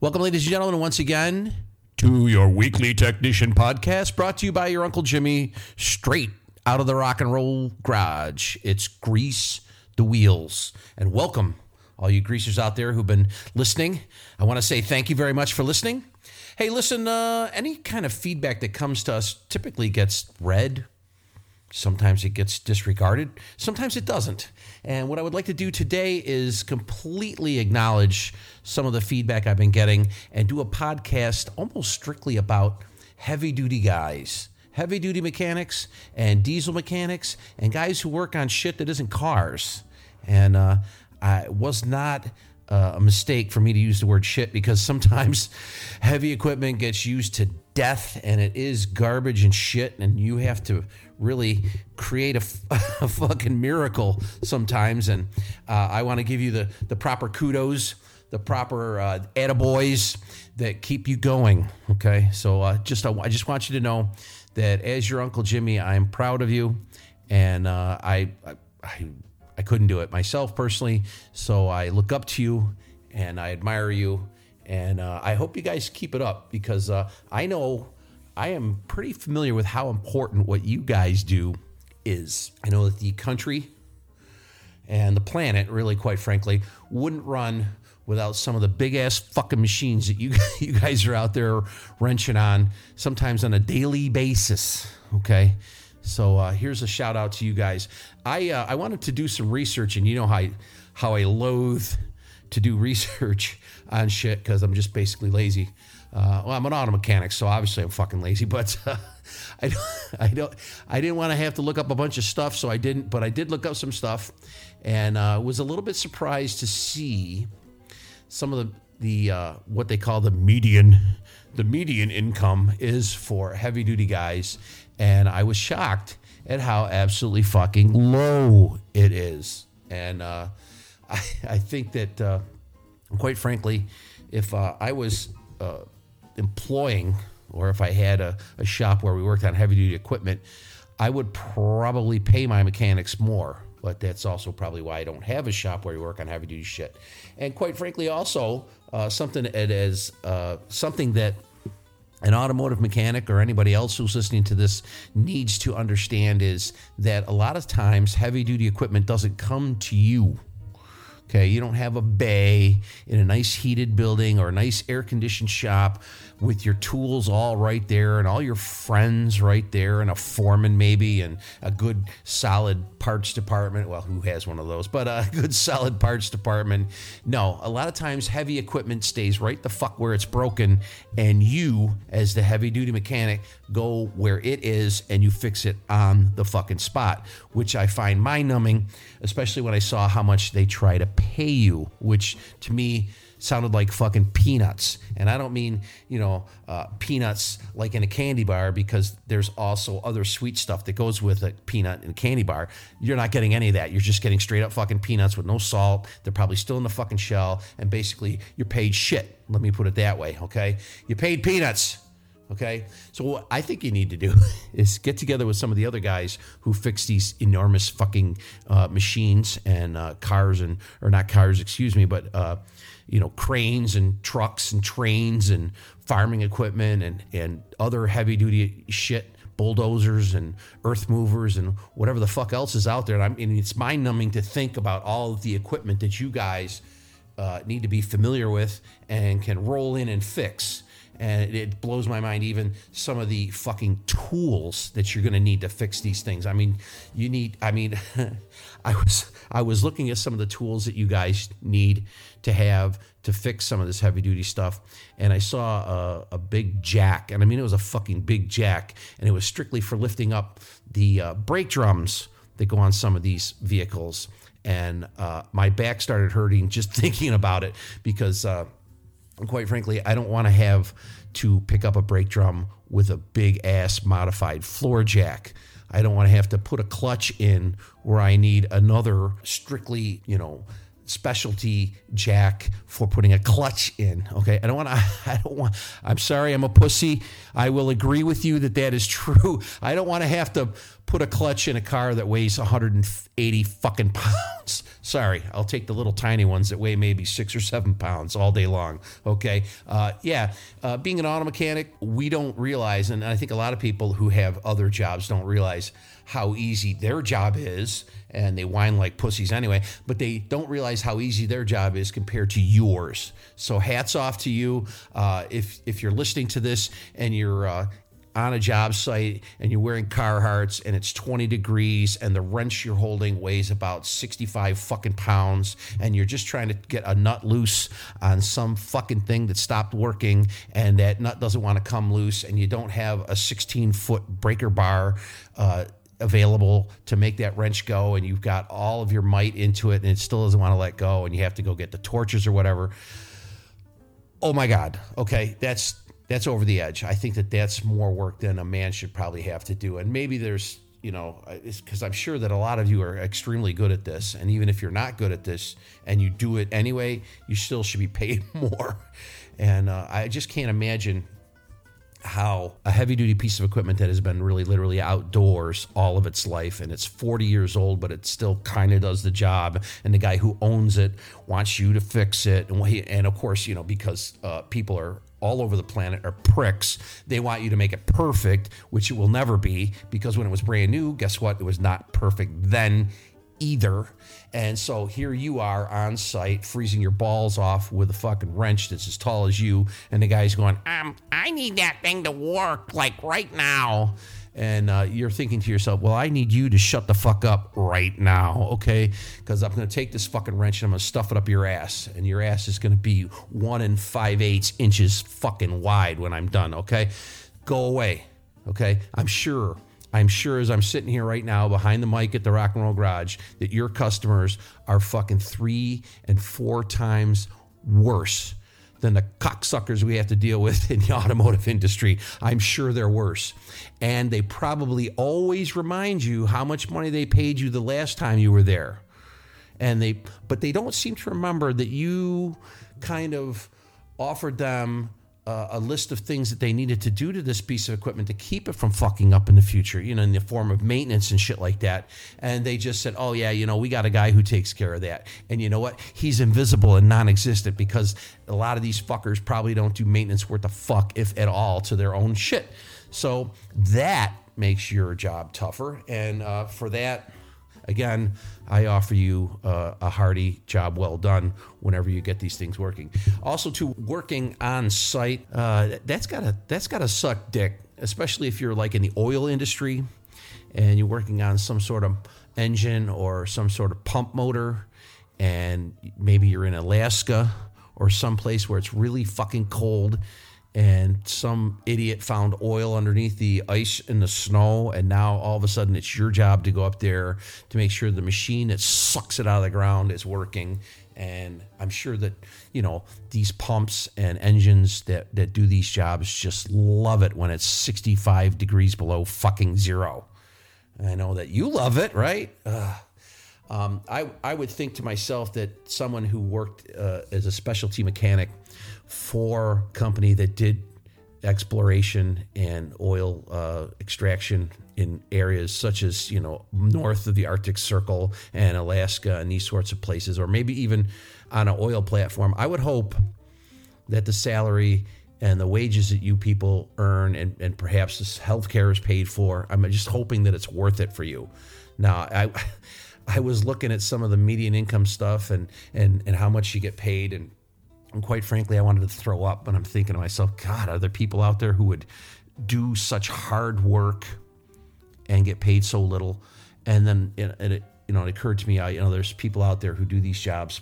Welcome, ladies and gentlemen, once again to your weekly technician podcast brought to you by your Uncle Jimmy, straight out of the rock and roll garage. It's Grease the Wheels. And welcome, all you greasers out there who've been listening. I want to say thank you very much for listening. Hey, listen, uh, any kind of feedback that comes to us typically gets read, Sometimes it gets disregarded, sometimes it doesn't. And what I would like to do today is completely acknowledge some of the feedback I've been getting and do a podcast almost strictly about heavy duty guys, heavy duty mechanics, and diesel mechanics, and guys who work on shit that isn't cars. And uh, I was not uh, a mistake for me to use the word shit because sometimes heavy equipment gets used to death and it is garbage and shit, and you have to really create a, fucking miracle sometimes. And uh, I want to give you the, the proper kudos, the proper uh, attaboys that keep you going. Okay. So uh, just I just want you to know that as your Uncle Jimmy, I am proud of you. And uh, I, I, I couldn't do it myself personally. So I look up to you and I admire you. And uh, I hope you guys keep it up because uh, I know I am pretty familiar with how important what you guys do is. I know that the country and the planet, really, quite frankly, wouldn't run without some of the big ass fucking machines that you you guys are out there wrenching on, sometimes on a daily basis. Okay. So uh, here's a shout out to you guys. I uh, I wanted to do some research, and you know how I, how I loathe to do research on shit because I'm just basically lazy. Uh, well, I'm an auto mechanic, so obviously I'm fucking lazy. But uh, I, don't, I don't, I didn't want to have to look up a bunch of stuff, so I didn't. But I did look up some stuff, and uh, was a little bit surprised to see some of the the uh, what they call the median, the median income is for heavy duty guys, and I was shocked at how absolutely fucking low it is, and uh, I, I think that uh, quite frankly, if I was employing or if I had a, a shop where we worked on heavy duty equipment, I would probably pay my mechanics more. But that's also probably why I don't have a shop where we work on heavy duty shit. And quite frankly, also uh, something that is uh, something that an automotive mechanic or anybody else who's listening to this needs to understand is that a lot of times heavy duty equipment doesn't come to you Okay, you don't have a bay in a nice heated building or a nice air conditioned shop with your tools all right there and all your friends right there and a foreman maybe and a good solid parts department. Well, who has one of those? But a good solid parts department. No, a lot of times heavy equipment stays right the fuck where it's broken and you as the heavy duty mechanic go where it is and you fix it on the fucking spot, which I find mind numbing, especially when I saw how much they try to pay you, which to me sounded like fucking peanuts. And I don't mean, you know, uh, peanuts like in a candy bar because there's also other sweet stuff that goes with a peanut in a candy bar. You're not getting any of that. You're just getting straight up fucking peanuts with no salt. They're probably still in the fucking shell. And basically, you're paid shit. Let me put it that way, okay? You paid peanuts. Okay. So what I think you need to do is get together with some of the other guys who fix these enormous fucking uh, machines and uh, cars and, or not cars, excuse me, but, uh, you know, cranes and trucks and trains and farming equipment and, and other heavy duty shit, bulldozers and earth movers and whatever the fuck else is out there. And I mean, it's mind numbing to think about all of the equipment that you guys uh, need to be familiar with and can roll in and fix and it blows my mind even some of the fucking tools that you're going to need to fix these things i mean you need i mean i was i was looking at some of the tools that you guys need to have to fix some of this heavy duty stuff and i saw a, a big jack and i mean it was a fucking big jack and it was strictly for lifting up the uh, brake drums that go on some of these vehicles and uh, my back started hurting just thinking about it because uh, quite frankly, I don't want to have to pick up a brake drum with a big ass modified floor jack. I don't want to have to put a clutch in where I need another strictly, you know, specialty jack for putting a clutch in. Okay, I don't want to. I don't want. I'm sorry, I'm a pussy. I will agree with you that that is true. I don't want to have to put a clutch in a car that weighs 180 fucking pounds. Sorry, I'll take the little tiny ones that weigh maybe six or seven pounds all day long. Okay. Uh, yeah. Uh, being an auto mechanic, we don't realize, and I think a lot of people who have other jobs don't realize how easy their job is. And they whine like pussies anyway, but they don't realize how easy their job is compared to yours. So hats off to you. Uh, if if you're listening to this and you're uh, on a job site and you're wearing Carhartts and it's 20 degrees and the wrench you're holding weighs about 65 fucking pounds and you're just trying to get a nut loose on some fucking thing that stopped working and that nut doesn't want to come loose and you don't have a 16 foot breaker bar uh, available to make that wrench go and you've got all of your might into it and it still doesn't want to let go and you have to go get the torches or whatever oh my god okay that's that's over the edge. I think that that's more work than a man should probably have to do. And maybe there's, you know, because I'm sure that a lot of you are extremely good at this. And even if you're not good at this and you do it anyway, you still should be paid more. And uh, I just can't imagine how a heavy duty piece of equipment that has been really literally outdoors all of its life and it's 40 years old but it still kind of does the job and the guy who owns it wants you to fix it and, and of course you know because uh, people are all over the planet are pricks. They want you to make it perfect, which it will never be because when it was brand new, guess what? It was not perfect then either. And so here you are on site, freezing your balls off with a fucking wrench that's as tall as you. And the guy's going, um, I need that thing to work like right now and uh, you're thinking to yourself, well, I need you to shut the fuck up right now, okay? Because I'm going to take this fucking wrench and I'm going to stuff it up your ass, and your ass is going to be one and five eighths inches fucking wide when I'm done, okay? Go away, okay? I'm sure. I'm sure as I'm sitting here right now behind the mic at the Rock and Roll Garage that your customers are fucking three and four times worse than the cocksuckers we have to deal with in the automotive industry. I'm sure they're worse. And they probably always remind you how much money they paid you the last time you were there. And they but they don't seem to remember that you kind of offered them uh, a list of things that they needed to do to this piece of equipment to keep it from fucking up in the future, you know, in the form of maintenance and shit like that. And they just said, oh, yeah, you know, we got a guy who takes care of that. And you know what? He's invisible and non existent because a lot of these fuckers probably don't do maintenance worth a fuck, if at all, to their own shit. So that makes your job tougher. And uh, for that, Again, I offer you uh, a hearty job well done whenever you get these things working. Also, to working on site, uh, that's gotta that's gotta suck dick, especially if you're like in the oil industry and you're working on some sort of engine or some sort of pump motor, and maybe you're in Alaska or someplace where it's really fucking cold and some idiot found oil underneath the ice and the snow and now all of a sudden it's your job to go up there to make sure the machine that sucks it out of the ground is working. And i'm sure that you know these pumps and engines that that do these jobs just love it when it's 65 degrees below fucking zero. I know that you love it right? Um, I, I would think to myself that someone who worked uh, as a specialty mechanic for company that did exploration and oil uh, extraction in areas such as you know north of the Arctic Circle and Alaska and these sorts of places, or maybe even on an oil platform. I would hope that the salary and the wages that you people earn and, and perhaps this healthcare is paid for. I'm just hoping that it's worth it for you. Now, I I was looking at some of the median income stuff and and and how much you get paid and and quite frankly, I wanted to throw up, but I'm thinking to myself, God, are there people out there who would do such hard work and get paid so little? And then it, it you know, it occurred to me, you know, there's people out there who do these jobs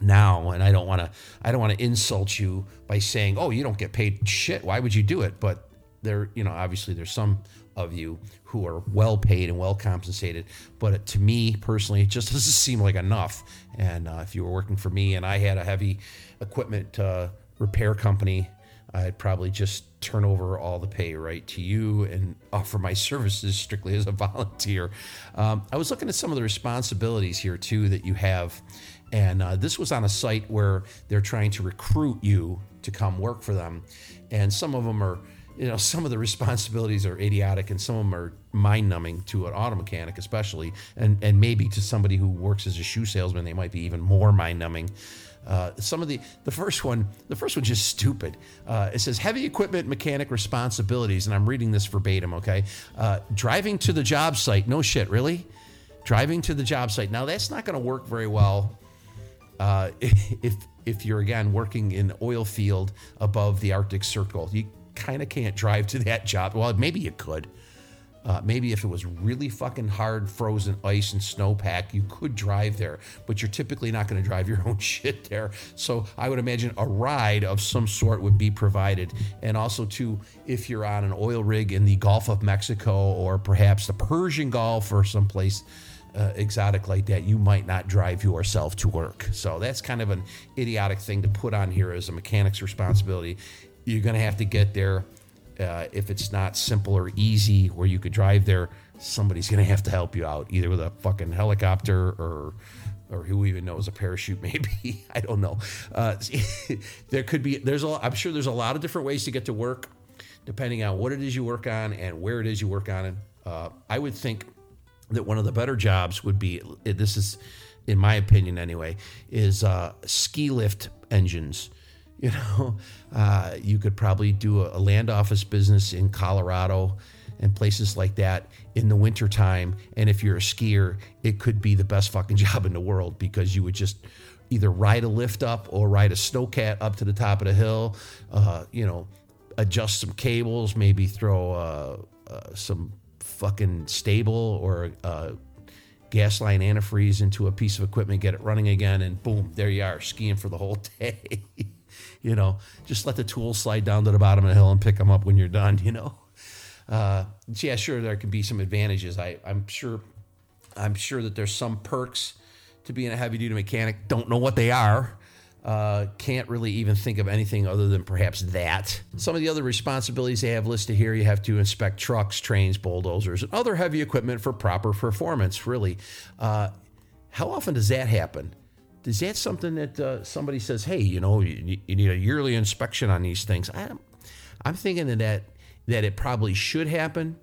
now, and I don't want to, I don't want to insult you by saying, oh, you don't get paid shit. Why would you do it? But there, you know, obviously there's some of you who are well paid and well compensated. But to me personally, it just doesn't seem like enough. And uh, if you were working for me and I had a heavy equipment uh, repair company, I'd probably just turn over all the pay right to you and offer my services strictly as a volunteer. Um, I was looking at some of the responsibilities here too that you have. And uh, this was on a site where they're trying to recruit you to come work for them. And some of them are you know, some of the responsibilities are idiotic and some of them are mind numbing to an auto mechanic, especially, and, and maybe to somebody who works as a shoe salesman, they might be even more mind numbing. Uh, some of the the first one the first one's just stupid. Uh, it says heavy equipment mechanic responsibilities and i'm reading this verbatim okay? Uh, driving to the job site no shit really? Driving to the job site. Now that's not going to work very well uh, if if you're again working in oil field above the arctic circle. You kind of can't drive to that job. Well maybe you could uh, maybe if it was really fucking hard frozen ice and snowpack, you could drive there, but you're typically not going to drive your own shit there. So I would imagine a ride of some sort would be provided. And also, too, if you're on an oil rig in the Gulf of Mexico or perhaps the Persian Gulf or someplace. Uh, exotic like that, you might not drive yourself to work. So that's kind of an idiotic thing to put on here as a mechanic's responsibility. You're going to have to get there uh, if it's not simple or easy where you could drive there, somebody's going to have to help you out, either with a fucking helicopter or or who even knows a parachute maybe i don't know. Uh, there could be there's a i'm sure there's a lot of different ways to get to work depending on what it is you work on and where it is you work on it. Uh, i would think that one of the better jobs would be this is in my opinion anyway is uh, ski lift engines you know, uh, you could probably do a, a, land office business in Colorado and places like that in the wintertime. And if you're a skier, it could be the best fucking job in the world because you would just either ride a lift up or ride a snowcat up to the top of the hill, uh, you know, adjust some cables, maybe throw uh, uh some fucking Sta-Bil or uh, gas line antifreeze into a piece of equipment, get it running again, and boom, there you are, skiing for the whole day you know, just let the tools slide down to the bottom of the hill and pick them up when you're done, you know. Uh, yeah, sure, there can be some advantages. I, I'm sure, I'm sure that there's some perks to being a heavy duty mechanic. Don't know what they are. Uh, can't really even think of anything other than perhaps that. Some of the other responsibilities they have listed here you have to inspect trucks, trains, bulldozers, and other heavy equipment for proper performance, really. Uh, how often does that happen? Is that something that uh, somebody says, hey, you know, you, you, need a yearly inspection on these things? I, I'm thinking that, that it probably should happen.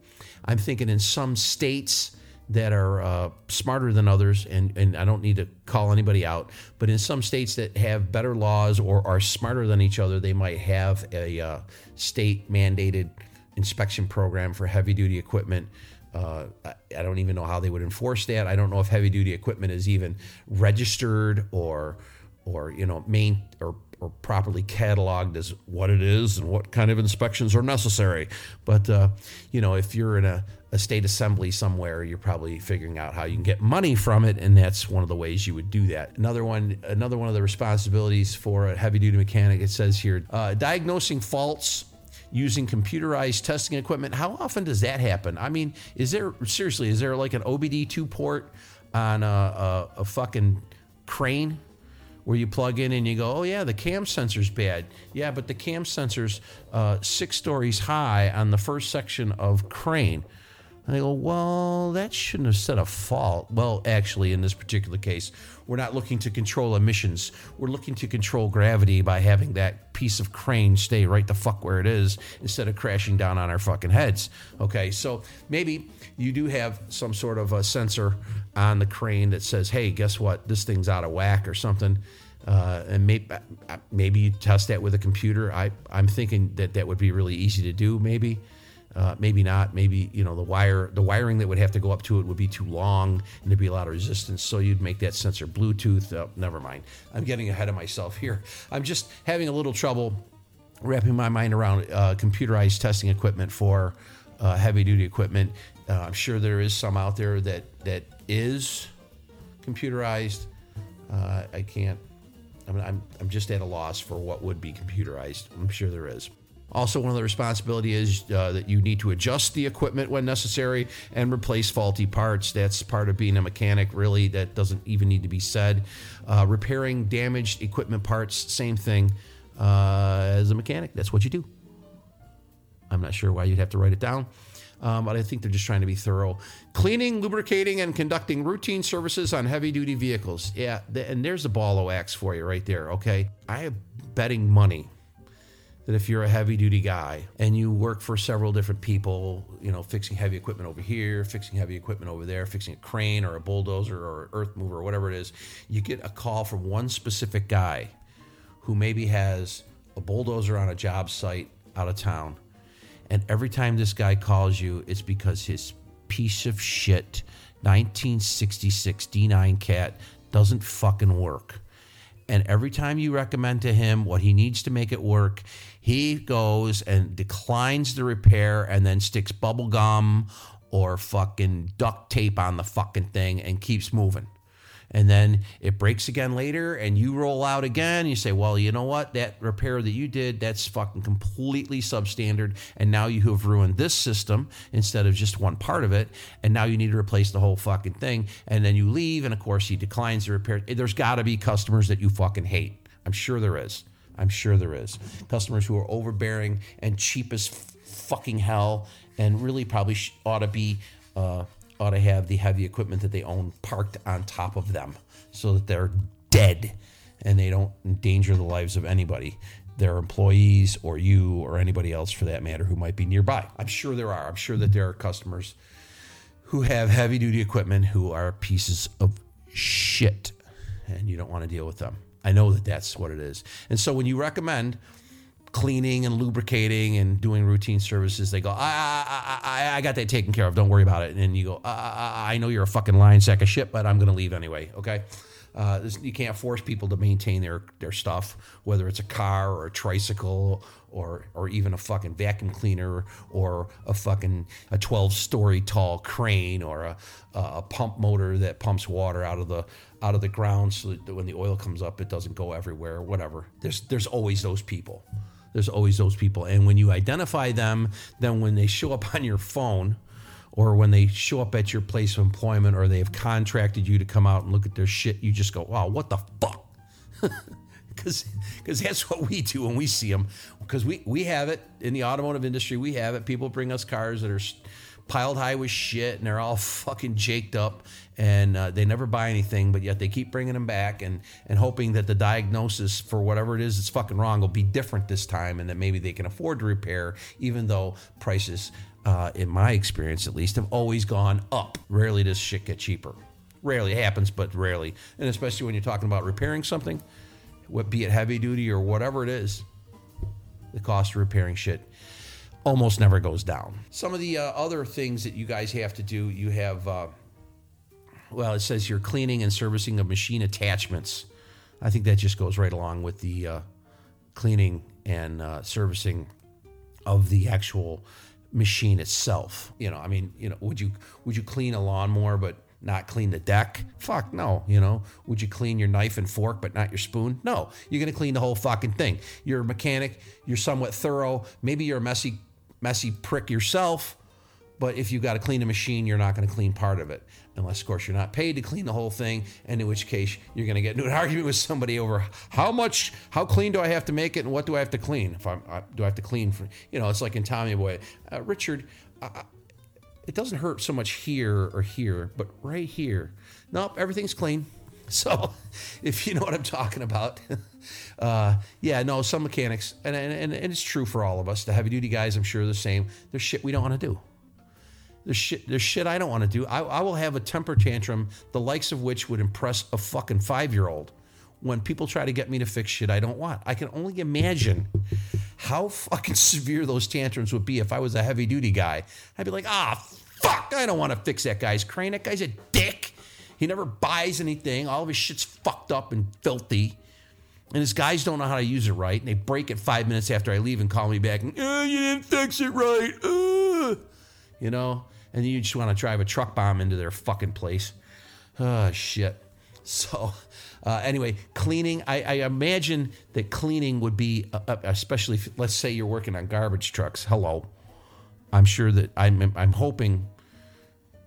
I'm thinking in some states that are uh, smarter than others, and, and I don't need to call anybody out, but in some states that have better laws or are smarter than each other, they might have a uh, state mandated inspection program for heavy duty equipment uh, I don't even know how they would enforce that. I don't know if heavy duty equipment is even registered or, or you know, main or, or properly cataloged as what it is and what kind of inspections are necessary. But uh, you know, if you're in a, a state assembly somewhere, you're probably figuring out how you can get money from it, and that's one of the ways you would do that. Another one, another one of the responsibilities for a heavy duty mechanic, it says here, uh, diagnosing faults using computerized testing equipment. How often does that happen? I mean, is there seriously, is there like an OBD2 port on a, a, a fucking crane where you plug in and you go, oh yeah, the cam sensor's bad. Yeah, but the cam sensor's uh, six stories high on the first section of crane. And they go, well, that shouldn't have set a fault. Well, actually, in this particular case, we're not looking to control emissions. We're looking to control gravity by having that piece of crane stay right the fuck where it is instead of crashing down on our fucking heads. Okay, so maybe you do have some sort of a sensor on the crane that says, hey, guess what? This thing's out of whack or something. Uh, and maybe maybe you test that with a computer. I I'm thinking that that would be really easy to do. Maybe uh, maybe not. Maybe you know the wire, the wiring that would have to go up to it would be too long, and there'd be a lot of resistance. So you'd make that sensor Bluetooth. Oh, never mind. I'm getting ahead of myself here. I'm just having a little trouble wrapping my mind around uh, computerized testing equipment for uh, heavy duty equipment. Uh, I'm sure there is some out there that that is computerized. Uh, I can't. I mean, I'm I'm just at a loss for what would be computerized. I'm sure there is. Also, one of the responsibilities is uh, that you need to adjust the equipment when necessary and replace faulty parts. That's part of being a mechanic, really. That doesn't even need to be said. Uh, repairing damaged equipment parts, same thing uh, as a mechanic. That's what you do. I'm not sure why you'd have to write it down. Um, but I think they're just trying to be thorough. Cleaning, lubricating, and conducting routine services on heavy duty vehicles. Yeah, and there's the ball of wax for you right there, okay? I am betting money that if you're a heavy duty guy and you work for several different people, you know, fixing heavy equipment over here, fixing heavy equipment over there, fixing a crane or a bulldozer or earth mover or whatever it is, you get a call from one specific guy who maybe has a bulldozer on a job site out of town. And every time this guy calls you, it's because his piece of shit 1966 D9 cat doesn't fucking work. And every time you recommend to him what he needs to make it work, he goes and declines the repair and then sticks bubble gum or fucking duct tape on the fucking thing and keeps moving. And then it breaks again later and you roll out again. You say well you know what? That repair that you did that's fucking completely substandard and now you have ruined this system instead of just one part of it and now you need to replace the whole fucking thing. And then you leave and of course he declines the repair. There's got to be customers that you fucking hate. I'm sure there is i'm sure there is customers who are overbearing and cheap as fucking hell and really probably ought to be uh, ought to have the heavy equipment that they own parked on top of them so that they're dead and they don't endanger the lives of anybody their employees or you or anybody else for that matter who might be nearby. I'm sure there are. I'm sure that there are customers who have heavy duty equipment who are pieces of shit and you don't want to deal with them. I know that that's what it is. And so when you recommend cleaning and lubricating and doing routine services, they go, I, I, I, I got that taken care of. Don't worry about it. And you go, I, I I know you're a fucking lying sack of shit, but I'm going to leave anyway. Okay. Uh, this, you can't force people to maintain their, their stuff, whether it's a car or a tricycle or or even a fucking vacuum cleaner or a fucking a 12 story tall crane or a, a pump motor that pumps water out of the out of the ground so that when the oil comes up it doesn't go everywhere whatever there's there's always those people there's always those people. And when you identify them, then when they show up on your phone or when they show up at your place of employment or they have contracted you to come out and look at their shit, you just go, wow, what the fuck? Because that's what we do when we see them. Because we, we have it in the automotive industry, we have it. People bring us cars that are piled high with shit and they're all fucking jaked up and uh, they never buy anything, but yet they keep bringing them back and, and hoping that the diagnosis for whatever it is that's fucking wrong will be different this time and that maybe they can afford to repair, even though prices, uh, in my experience at least, have always gone up. Rarely does shit get cheaper. Rarely happens, but rarely. And especially when you're talking about repairing something, be it heavy duty or whatever it is, the cost of repairing shit almost never goes down. Some of the uh, other things that you guys have to do, you have, uh, well, it says you're cleaning and servicing of machine attachments. I think that just goes right along with the uh, cleaning and uh, servicing of the actual machine itself. You know, I mean, you know, would you would you clean a lawnmower but not clean the deck? Fuck no, you know. Would you clean your knife and fork but not your spoon? No. You're going to clean the whole fucking thing. You're a mechanic, you're somewhat thorough. Maybe you're a messy messy prick yourself. But if you've got to clean a machine, you're not going to clean part of it. Unless, of course, you're not paid to clean the whole thing, and in which case you're going to get into an argument with somebody over how much, how clean do I have to make it, and what do I have to clean? If I'm, I, do I have to clean for, you know, it's like in Tommy Boy, uh, Richard, uh, it doesn't hurt so much here or here, but right here. Nope, everything's clean. So, if you know what I'm talking about, uh, yeah, no, some mechanics, and, and, and it's true for all of us. The heavy duty guys, I'm sure, the same. There's shit we don't want to do. There's shit, there's shit I don't want to do. I, I will have a temper tantrum, the likes of which would impress a fucking five year old when people try to get me to fix shit I don't want. I can only imagine how fucking severe those tantrums would be if I was a heavy duty guy. I'd be like, ah, fuck, I don't want to fix that guy's crane. That guy's a dick. He never buys anything. All of his shit's fucked up and filthy. And his guys don't know how to use it right. And they break it five minutes after I leave and call me back and, oh, you didn't fix it right. Uh. You know? And you just want to drive a truck bomb into their fucking place. Oh, shit. So, uh, anyway, cleaning. I, I, imagine that cleaning would be, uh, uh especially if, let's say you're working on garbage trucks. Hello. I'm sure that I'm, I'm hoping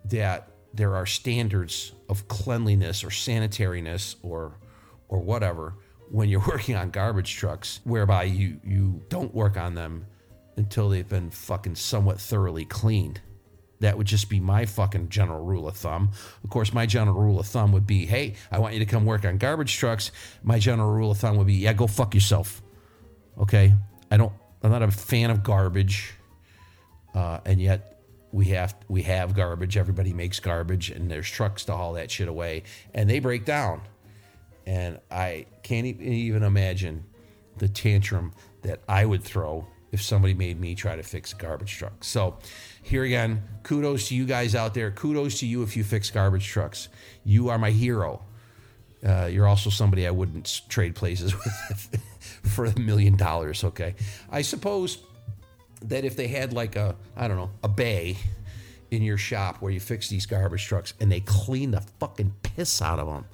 that there are standards of cleanliness or sanitariness or or whatever when you're working on garbage trucks whereby you you don't work on them until they've been fucking somewhat thoroughly cleaned that would just be my fucking general rule of thumb. Of course, my general rule of thumb would be, hey, I want you to come work on garbage trucks. My general rule of thumb would be, yeah, go fuck yourself. Okay? I don't I'm not a fan of garbage, uh, and yet we have we have garbage. Everybody makes garbage, and there's trucks to haul that shit away, and they break down. And I can't even imagine the tantrum that I would throw if somebody made me try to fix a garbage truck. So, here again, kudos to you guys out there. Kudos to you if you fix garbage trucks. You are my hero. Uh, you're also somebody I wouldn't trade places with for a million dollars. Okay, I suppose that if they had like a I don't know a bay in your shop where you fix these garbage trucks and they clean the fucking piss out of them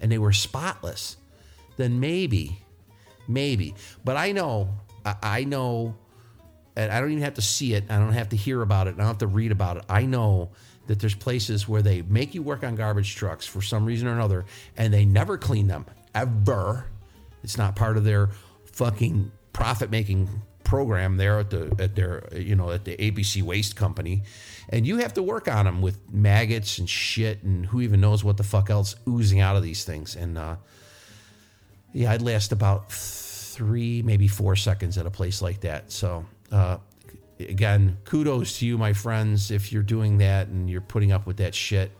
and they were spotless, then maybe, maybe. But I know, I know, and I don't even have to see it. I don't have to hear about it. I don't have to read about it. I know that there's places where they make you work on garbage trucks for some reason or another, and they never clean them ever. It's not part of their fucking profit making program there at the at their you know at the ABC Waste Company, and you have to work on them with maggots and shit and who even knows what the fuck else oozing out of these things. And uh, yeah, I'd last about three, maybe four seconds at a place like that. So uh, again, kudos to you, my friends, if you're doing that and you're putting up with that shit,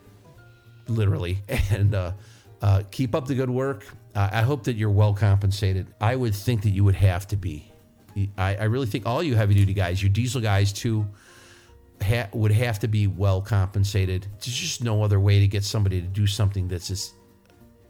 literally, and uh, uh, keep up the good work. Uh, I hope that you're well compensated. I would think that you would have to be. I, I really think all you heavy duty guys, your diesel guys too, ha- would have to be well compensated. There's just no other way to get somebody to do something that's as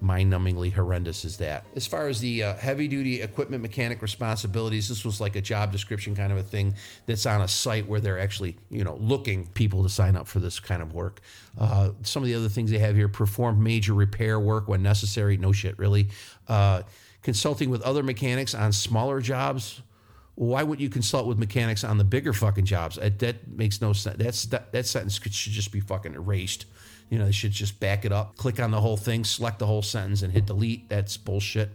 mind numbingly horrendous as that. As far as the uh, heavy duty equipment mechanic responsibilities, this was like a job description kind of a thing that's on a site where they're actually, you know, looking people to sign up for this kind of work. Uh, some of the other things they have here perform major repair work when necessary. No shit, really. Uh, consulting with other mechanics on smaller jobs why would you consult with mechanics on the bigger fucking jobs? That, that makes no sense. That's that, that sentence should just be fucking erased. You know, they should just back it up, click on the whole thing, select the whole sentence, and hit delete. That's bullshit.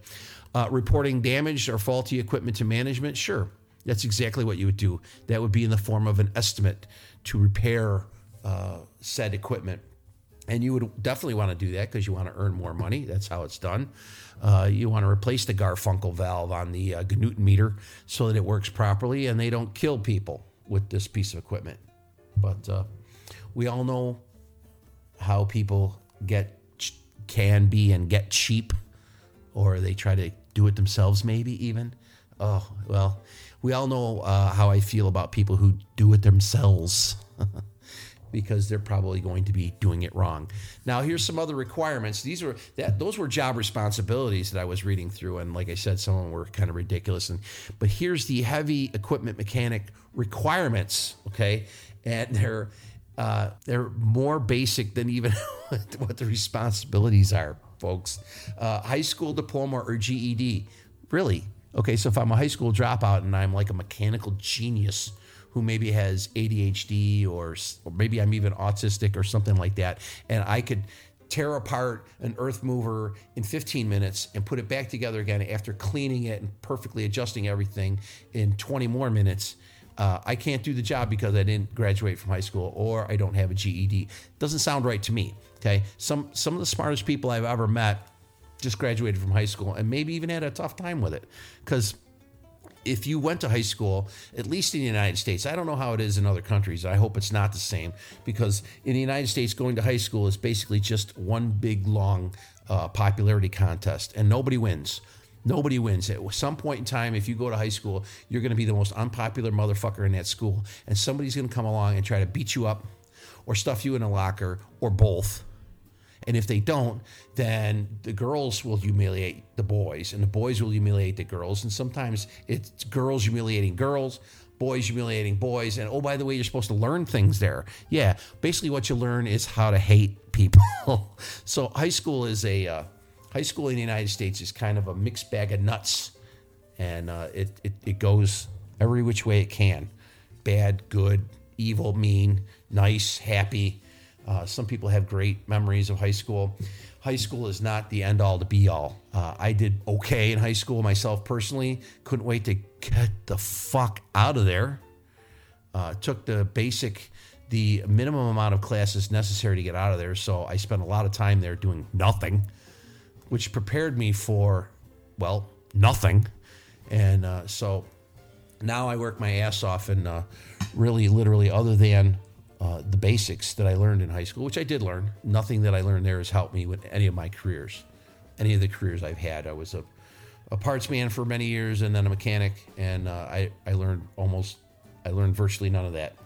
Uh, reporting damaged or faulty equipment to management, sure, that's exactly what you would do. That would be in the form of an estimate to repair uh, said equipment. And you would definitely want to do that because you want to earn more money. That's how it's done. Uh, you want to replace the Garfunkel valve on the uh, meter so that it works properly and they don't kill people with this piece of equipment. But uh, we all know how people get can be and get cheap, or they try to do it themselves, maybe even. Oh well, we all know uh, how I feel about people who do it themselves. because they're probably going to be doing it wrong. Now, here's some other requirements. These were that those were job responsibilities that I was reading through, and like I said, some of them were kind of ridiculous. And but here's the heavy equipment mechanic requirements. Okay, and they're uh, they're more basic than even what the responsibilities are, folks. Uh, high school diploma or GED. Really? Okay, so if I'm a high school dropout and I'm like a mechanical genius who maybe has ADHD or, or maybe I'm even autistic or something like that, and I could tear apart an earth mover in 15 minutes and put it back together again after cleaning it and perfectly adjusting everything in 20 more minutes uh, I can't do the job because I didn't graduate from high school or I don't have a GED. Doesn't sound right to me. Okay, some some of the smartest people I've ever met just graduated from high school and maybe even had a tough time with it because if you went to high school, at least in the United States, I don't know how it is in other countries. I hope it's not the same because in the United States, going to high school is basically just one big long uh, popularity contest and nobody wins. Nobody wins. At some point in time, if you go to high school, you're going to be the most unpopular motherfucker in that school. And somebody's going to come along and try to beat you up or stuff you in a locker or both. And if they don't, then the girls will humiliate the boys and the boys will humiliate the girls. And sometimes it's girls humiliating girls, boys humiliating boys. And oh, by the way, you're supposed to learn things there. Yeah, basically, what you learn is how to hate people. so, high school is a. Uh, high school in the United States is kind of a mixed bag of nuts, and uh, it, it, it goes every which way it can bad, good, evil, mean, nice, happy. Uh, some people have great memories of high school. High school is not the end all to be all. Uh, I did okay in high school myself personally. Couldn't wait to get the fuck out of there. Uh, took the basic, the minimum amount of classes necessary to get out of there. So I spent a lot of time there doing nothing which prepared me for, well, nothing. And uh, so now I work my ass off and uh, really, literally, other than uh, the basics that I learned in high school, which I did learn, nothing that I learned there has helped me with any of my careers, any of the careers I've had. I was a, a parts man for many years and then a mechanic, and uh, I, I learned almost, I learned virtually none of that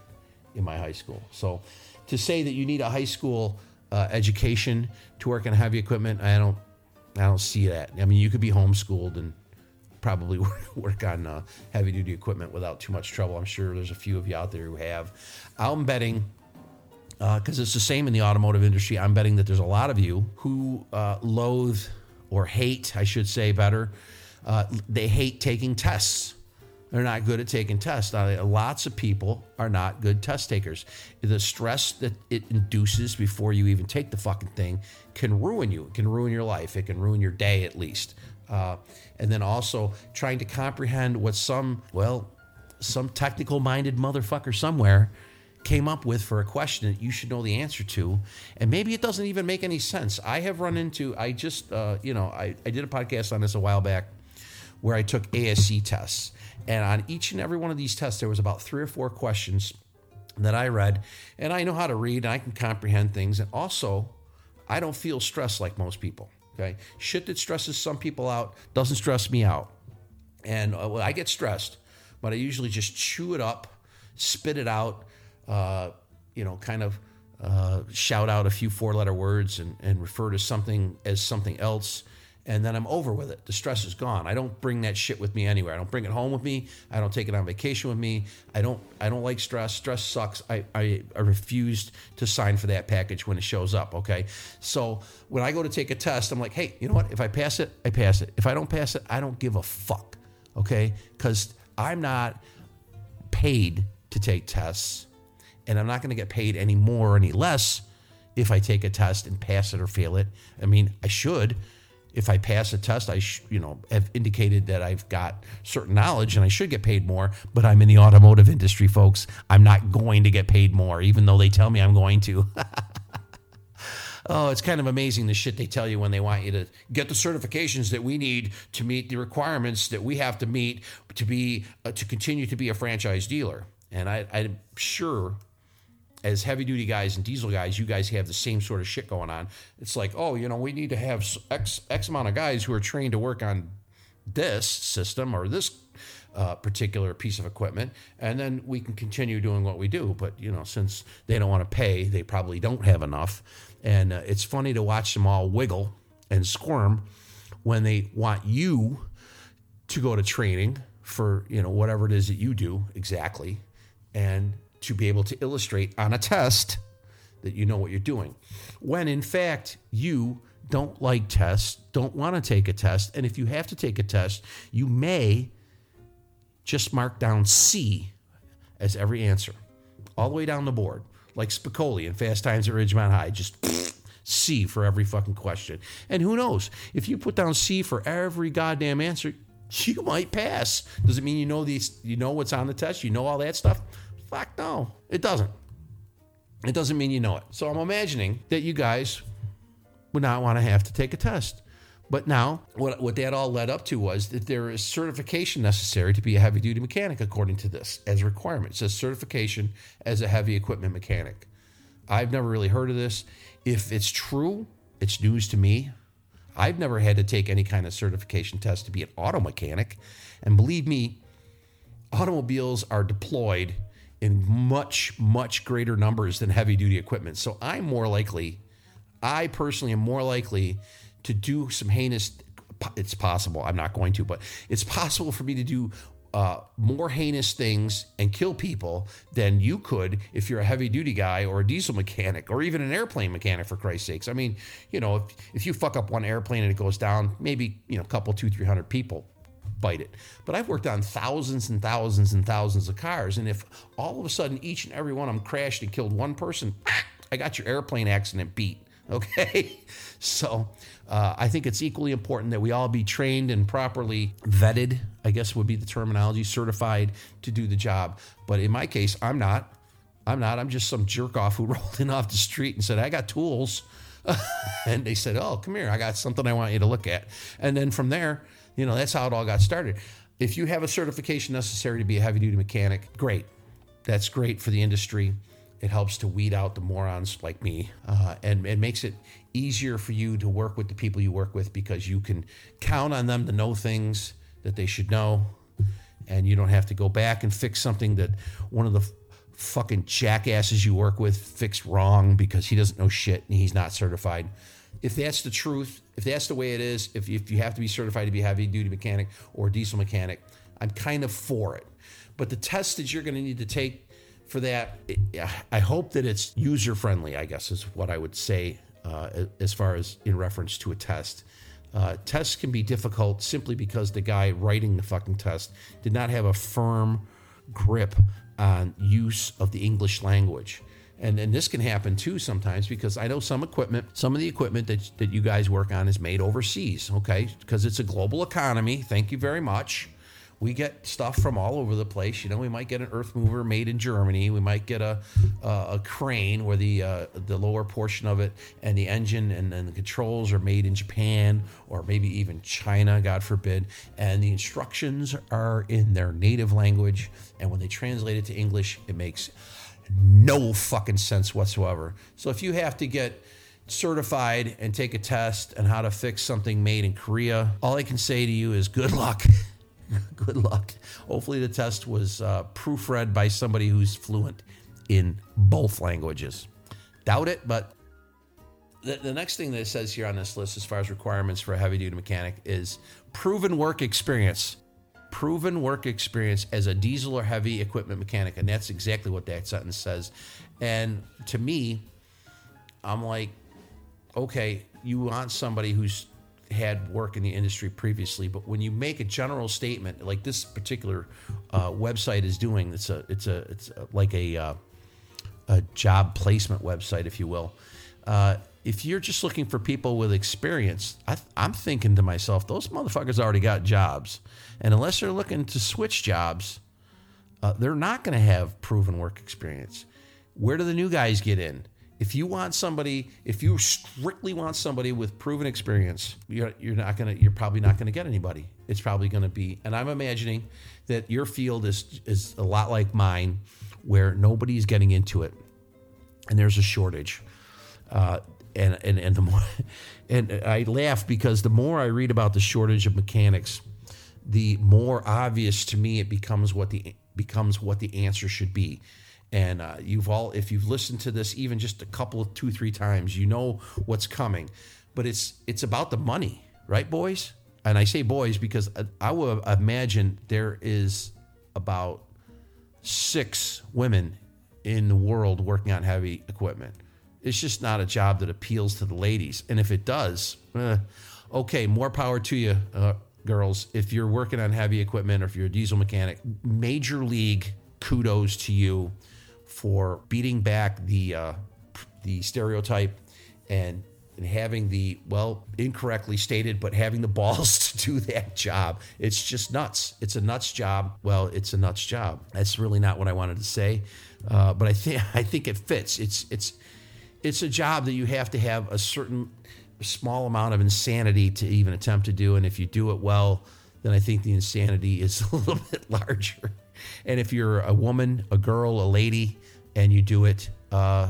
in my high school. So to say that you need a high school uh, education to work on heavy equipment, I don't, I don't see that. I mean, you could be homeschooled and probably work on uh, heavy duty equipment without too much trouble. I'm sure there's a few of you out there who have. I'm betting because uh, it's the same in the automotive industry. I'm betting that there's a lot of you who uh, loathe or hate, I should say better. Uh, they hate taking tests. They're not good at taking tests. Now, lots of people are not good test takers. The stress that it induces before you even take the fucking thing can ruin you. It can ruin your life. It can ruin your day at least. Uh, and then also trying to comprehend what some, well, some technical minded motherfucker somewhere came up with for a question that you should know the answer to. And maybe it doesn't even make any sense. I have run into, I just, uh, you know, I, I did a podcast on this a while back where I took ASE tests. And on each and every one of these tests, there was about three or four questions that I read. And I know how to read and I can comprehend things. And also, I don't feel stressed like most people. Okay. Shit that stresses some people out doesn't stress me out. And uh, well, I get stressed, but I usually just chew it up, spit it out, uh, you know, kind of uh, shout out a few four letter words and, and refer to something as something else and then I'm over with it. The stress is gone. I don't bring that shit with me anywhere. I don't bring it home with me. I don't take it on vacation with me. I don't I don't like stress. Stress sucks. I, I, I refused to sign for that package when it shows up. Okay. So when I go to take a test, I'm like, hey, you know what? If I pass it, I pass it. If I don't pass it, I don't give a fuck. Okay. Because I'm not paid to take tests, and I'm not going to get paid any more or any less if I take a test and pass it or fail it. I mean, I should if I pass a test, I sh- you know have indicated that I've got certain knowledge and I should get paid more. But I'm in the automotive industry, folks. I'm not going to get paid more, even though they tell me I'm going to. oh, it's kind of amazing the shit they tell you when they want you to get the certifications that we need to meet the requirements that we have to meet to be uh, to continue to be a franchise dealer. And I, I'm sure as heavy duty guys and diesel guys, you guys have the same sort of shit going on. It's like, oh, you know, we need to have X, X amount of guys who are trained to work on this system or this uh, particular piece of equipment, and then we can continue doing what we do. But you know, since they don't want to pay, they probably don't have enough. And uh, it's funny to watch them all wiggle and squirm when they want you to go to training for you know whatever it is that you do exactly, and to be able to illustrate on a test that you know what you're doing. When in fact, you don't like tests, don't want to take a test, and if you have to take a test, you may just mark down C as every answer, all the way down the board, like Spicoli in Fast Times at Ridgemont High, just C for every fucking question. And who knows? If you put down C for every goddamn answer, you might pass. Does it mean you know these? You know what's on the test? You know all that stuff? Fuck no, it doesn't. It doesn't mean you know it. So I'm imagining that you guys would not want to have to take a test. But now, what, what that all led up to was that there is certification necessary to be a heavy duty mechanic, according to this, as a requirement. It says certification as a heavy equipment mechanic. I've never really heard of this. If it's true, it's news to me. I've never had to take any kind of certification test to be an auto mechanic. And believe me, automobiles are deployed in much, much greater numbers than heavy duty equipment. So I'm more likely, I personally am more likely to do some heinous, it's possible, I'm not going to, but it's possible for me to do uh, more heinous things and kill people than you could if you're a heavy duty guy or a diesel mechanic or even an airplane mechanic for Christ's sakes. I mean, you know, if, if you fuck up one airplane and it goes down, maybe, you know, a couple, two, three hundred people bite it. But I've worked on thousands and thousands and thousands of cars. And if all of a sudden each and every one of them crashed and killed one person, I got your airplane accident beat. Okay. So uh, I think it's equally important that we all be trained and properly vetted, I guess would be the terminology, certified to do the job. But in my case, I'm not. I'm not. I'm just some jerk off who rolled in off the street and said, I got tools. and they said, Oh, come here. I got something I want you to look at. And then from there, you know, that's how it all got started. If you have a certification necessary to be a heavy duty mechanic, great. That's great for the industry. It helps to weed out the morons like me, uh, and it makes it easier for you to work with the people you work with because you can count on them to know things that they should know, and you don't have to go back and fix something that one of the fucking jackasses you work with fixed wrong because he doesn't know shit and he's not certified. If that's the truth, if that's the way it is, if, if you have to be certified to be a heavy duty mechanic or diesel mechanic, I'm kind of for it. But the test that you're going to need to take for that, I hope that it's user friendly, I guess is what I would say uh, as far as in reference to a test. Uh, tests can be difficult simply because the guy writing the fucking test did not have a firm grip on use of the English language. And, and this can happen too sometimes because I know some equipment, some of the equipment that, that you guys work on is made overseas, okay? Because it's a global economy. Thank you very much we get stuff from all over the place. You know, we might get an earth mover made in Germany. We might get a a, a crane where the uh, the lower portion of it and the engine and, and the controls are made in Japan or maybe even China, God forbid. And the instructions are in their native language. And when they translate it to English, it makes no fucking sense whatsoever. So if you have to get certified and take a test on how to fix something made in Korea, all I can say to you is good luck. good luck. Hopefully, the test was uh, proofread by somebody who's fluent in both languages. Doubt it, but the, the next thing that it says here on this list, as far as requirements for a heavy duty mechanic, is proven work experience. Proven work experience as a diesel or heavy equipment mechanic. And that's exactly what that sentence says. And to me, I'm like, okay, you want somebody who's had work in the industry previously, but when you make a general statement like this particular uh, website is doing, it's a it's a it's a, like a uh, a job placement website, if you will. Uh, if you're just looking for people with experience, I, I'm thinking to myself, those motherfuckers already got jobs, and unless they're looking to switch jobs, uh, they're not going to have proven work experience. Where do the new guys get in? if you want somebody, if you strictly want somebody with proven experience, you're, you're not gonna, you're probably not gonna get anybody. It's probably gonna be, and I'm imagining that your field is is a lot like mine, where nobody's getting into it, and there's a shortage. Uh, and and and the more, and I laugh because the more I read about the shortage of mechanics, the more obvious to me it becomes what the becomes what the answer should be and uh, you've all, if you've listened to this even just a couple of two, three times, you know what's coming. But it's it's about the money, right, boys? And I say boys because I would imagine there is about six women in the world working on heavy equipment. It's just not a job that appeals to the ladies. And if it does, eh, okay, more power to you, uh, girls. If you're working on heavy equipment or if you're a diesel mechanic, major league kudos to you for beating back the uh, the stereotype and and having the well incorrectly stated but having the balls to do that job. It's just nuts. It's a nuts job. Well it's a nuts job. That's really not what i wanted to say. Uh, but i think i think it fits. It's it's it's a job that you have to have a certain small amount of insanity to even attempt to do and if you do it well then i think the insanity is a little bit larger and if you're a woman a girl a lady and you do it, uh,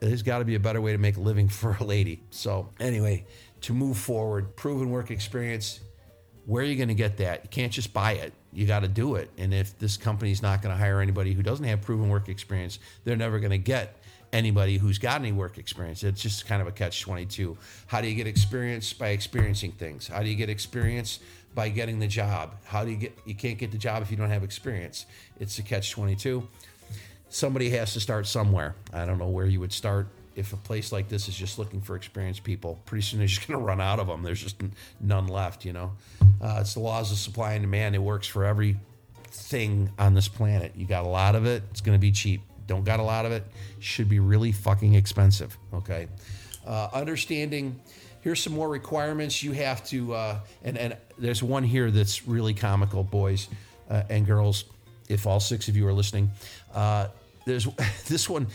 there's got to be a better way to make a living for a lady. So, anyway, to move forward, proven work experience, where are you going to get that? You can't just buy it. You got to do it. And if this company's not going to hire anybody who doesn't have proven work experience, they're never going to get anybody who's got any work experience. It's just kind of a catch 22. How do you get experience? By experiencing things. How do you get experience? By getting the job. How do you get, you can't get the job if you don't have experience. It's a catch 22 somebody has to start somewhere. I don't know where you would start if a place like this is just looking for experienced people. Pretty soon they're just going to run out of them. There's just none left, you know. Uh, it's the laws of supply and demand. It works for every thing on this planet. You got a lot of it, it's going to be cheap. Don't got a lot of it, should be really fucking expensive. Okay. Uh, understanding. Here's some more requirements you have to, uh, and and there's one here that's really comical, boys uh, and girls. If all six of you are listening, uh, there's this one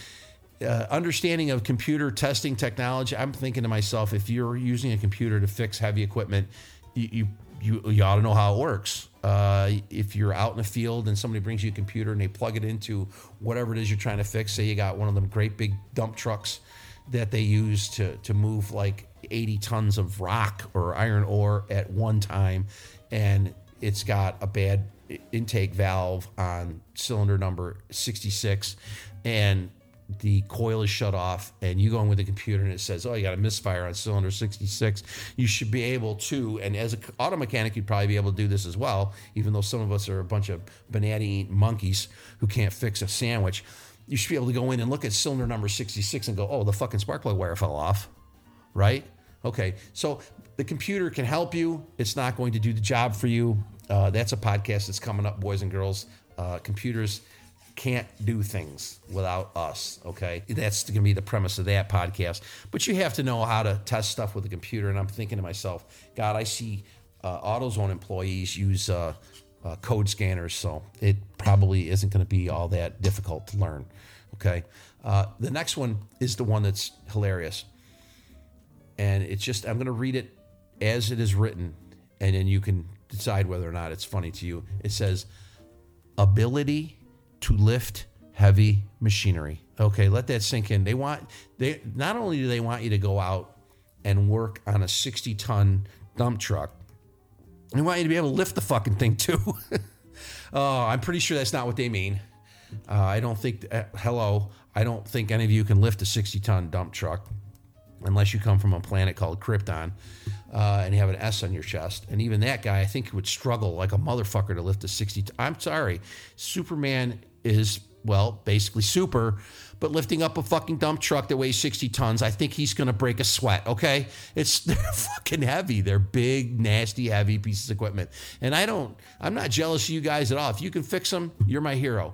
uh, understanding of computer testing technology. I'm thinking to myself, if you're using a computer to fix heavy equipment, you, you you, you ought to know how it works. Uh, if you're out in the field and somebody brings you a computer and they plug it into whatever it is you're trying to fix, say you got one of them great big dump trucks that they use to, to move like 80 tons of rock or iron ore at one time, and it's got a bad intake valve on cylinder number 66, and the coil is shut off and you go in with the computer and it says, oh, you got a misfire on cylinder 66, you should be able to, and as an auto mechanic, you'd probably be able to do this as well, even though some of us are a bunch of banana monkeys who can't fix a sandwich. You should be able to go in and look at cylinder number 66 and go, oh, the fucking spark plug wire fell off, right? Okay, so the computer can help you. It's not going to do the job for you. Uh, that's a podcast that's coming up, boys and girls. Uh, computers can't do things without us. Okay, that's going to be the premise of that podcast. But you have to know how to test stuff with a computer. And I'm thinking to myself, God, I see uh, AutoZone employees use uh, uh, code scanners, so it probably isn't going to be all that difficult to learn. Okay, uh, the next one is the one that's hilarious, and it's just I'm going to read it as it is written, and then you can decide whether or not it's funny to you. It says, "Ability." To lift heavy machinery. Okay, let that sink in. They want they not only do they want you to go out and work on a 60 ton dump truck, they want you to be able to lift the fucking thing too. oh, I'm pretty sure that's not what they mean. Uh, I don't think, uh, hello, I don't think any of you can lift a 60 ton dump truck unless you come from a planet called Krypton uh, and you have an S on your chest. And even that guy, I think, would struggle like a motherfucker to lift a 60. T- I'm sorry. Superman is, well, basically super, but lifting up a fucking dump truck that weighs 60 tons, I think he's going to break a sweat, okay? It's, they're fucking heavy. They're big, nasty, heavy pieces of equipment. And I don't, I'm not jealous of you guys at all. If you can fix them, you're my hero.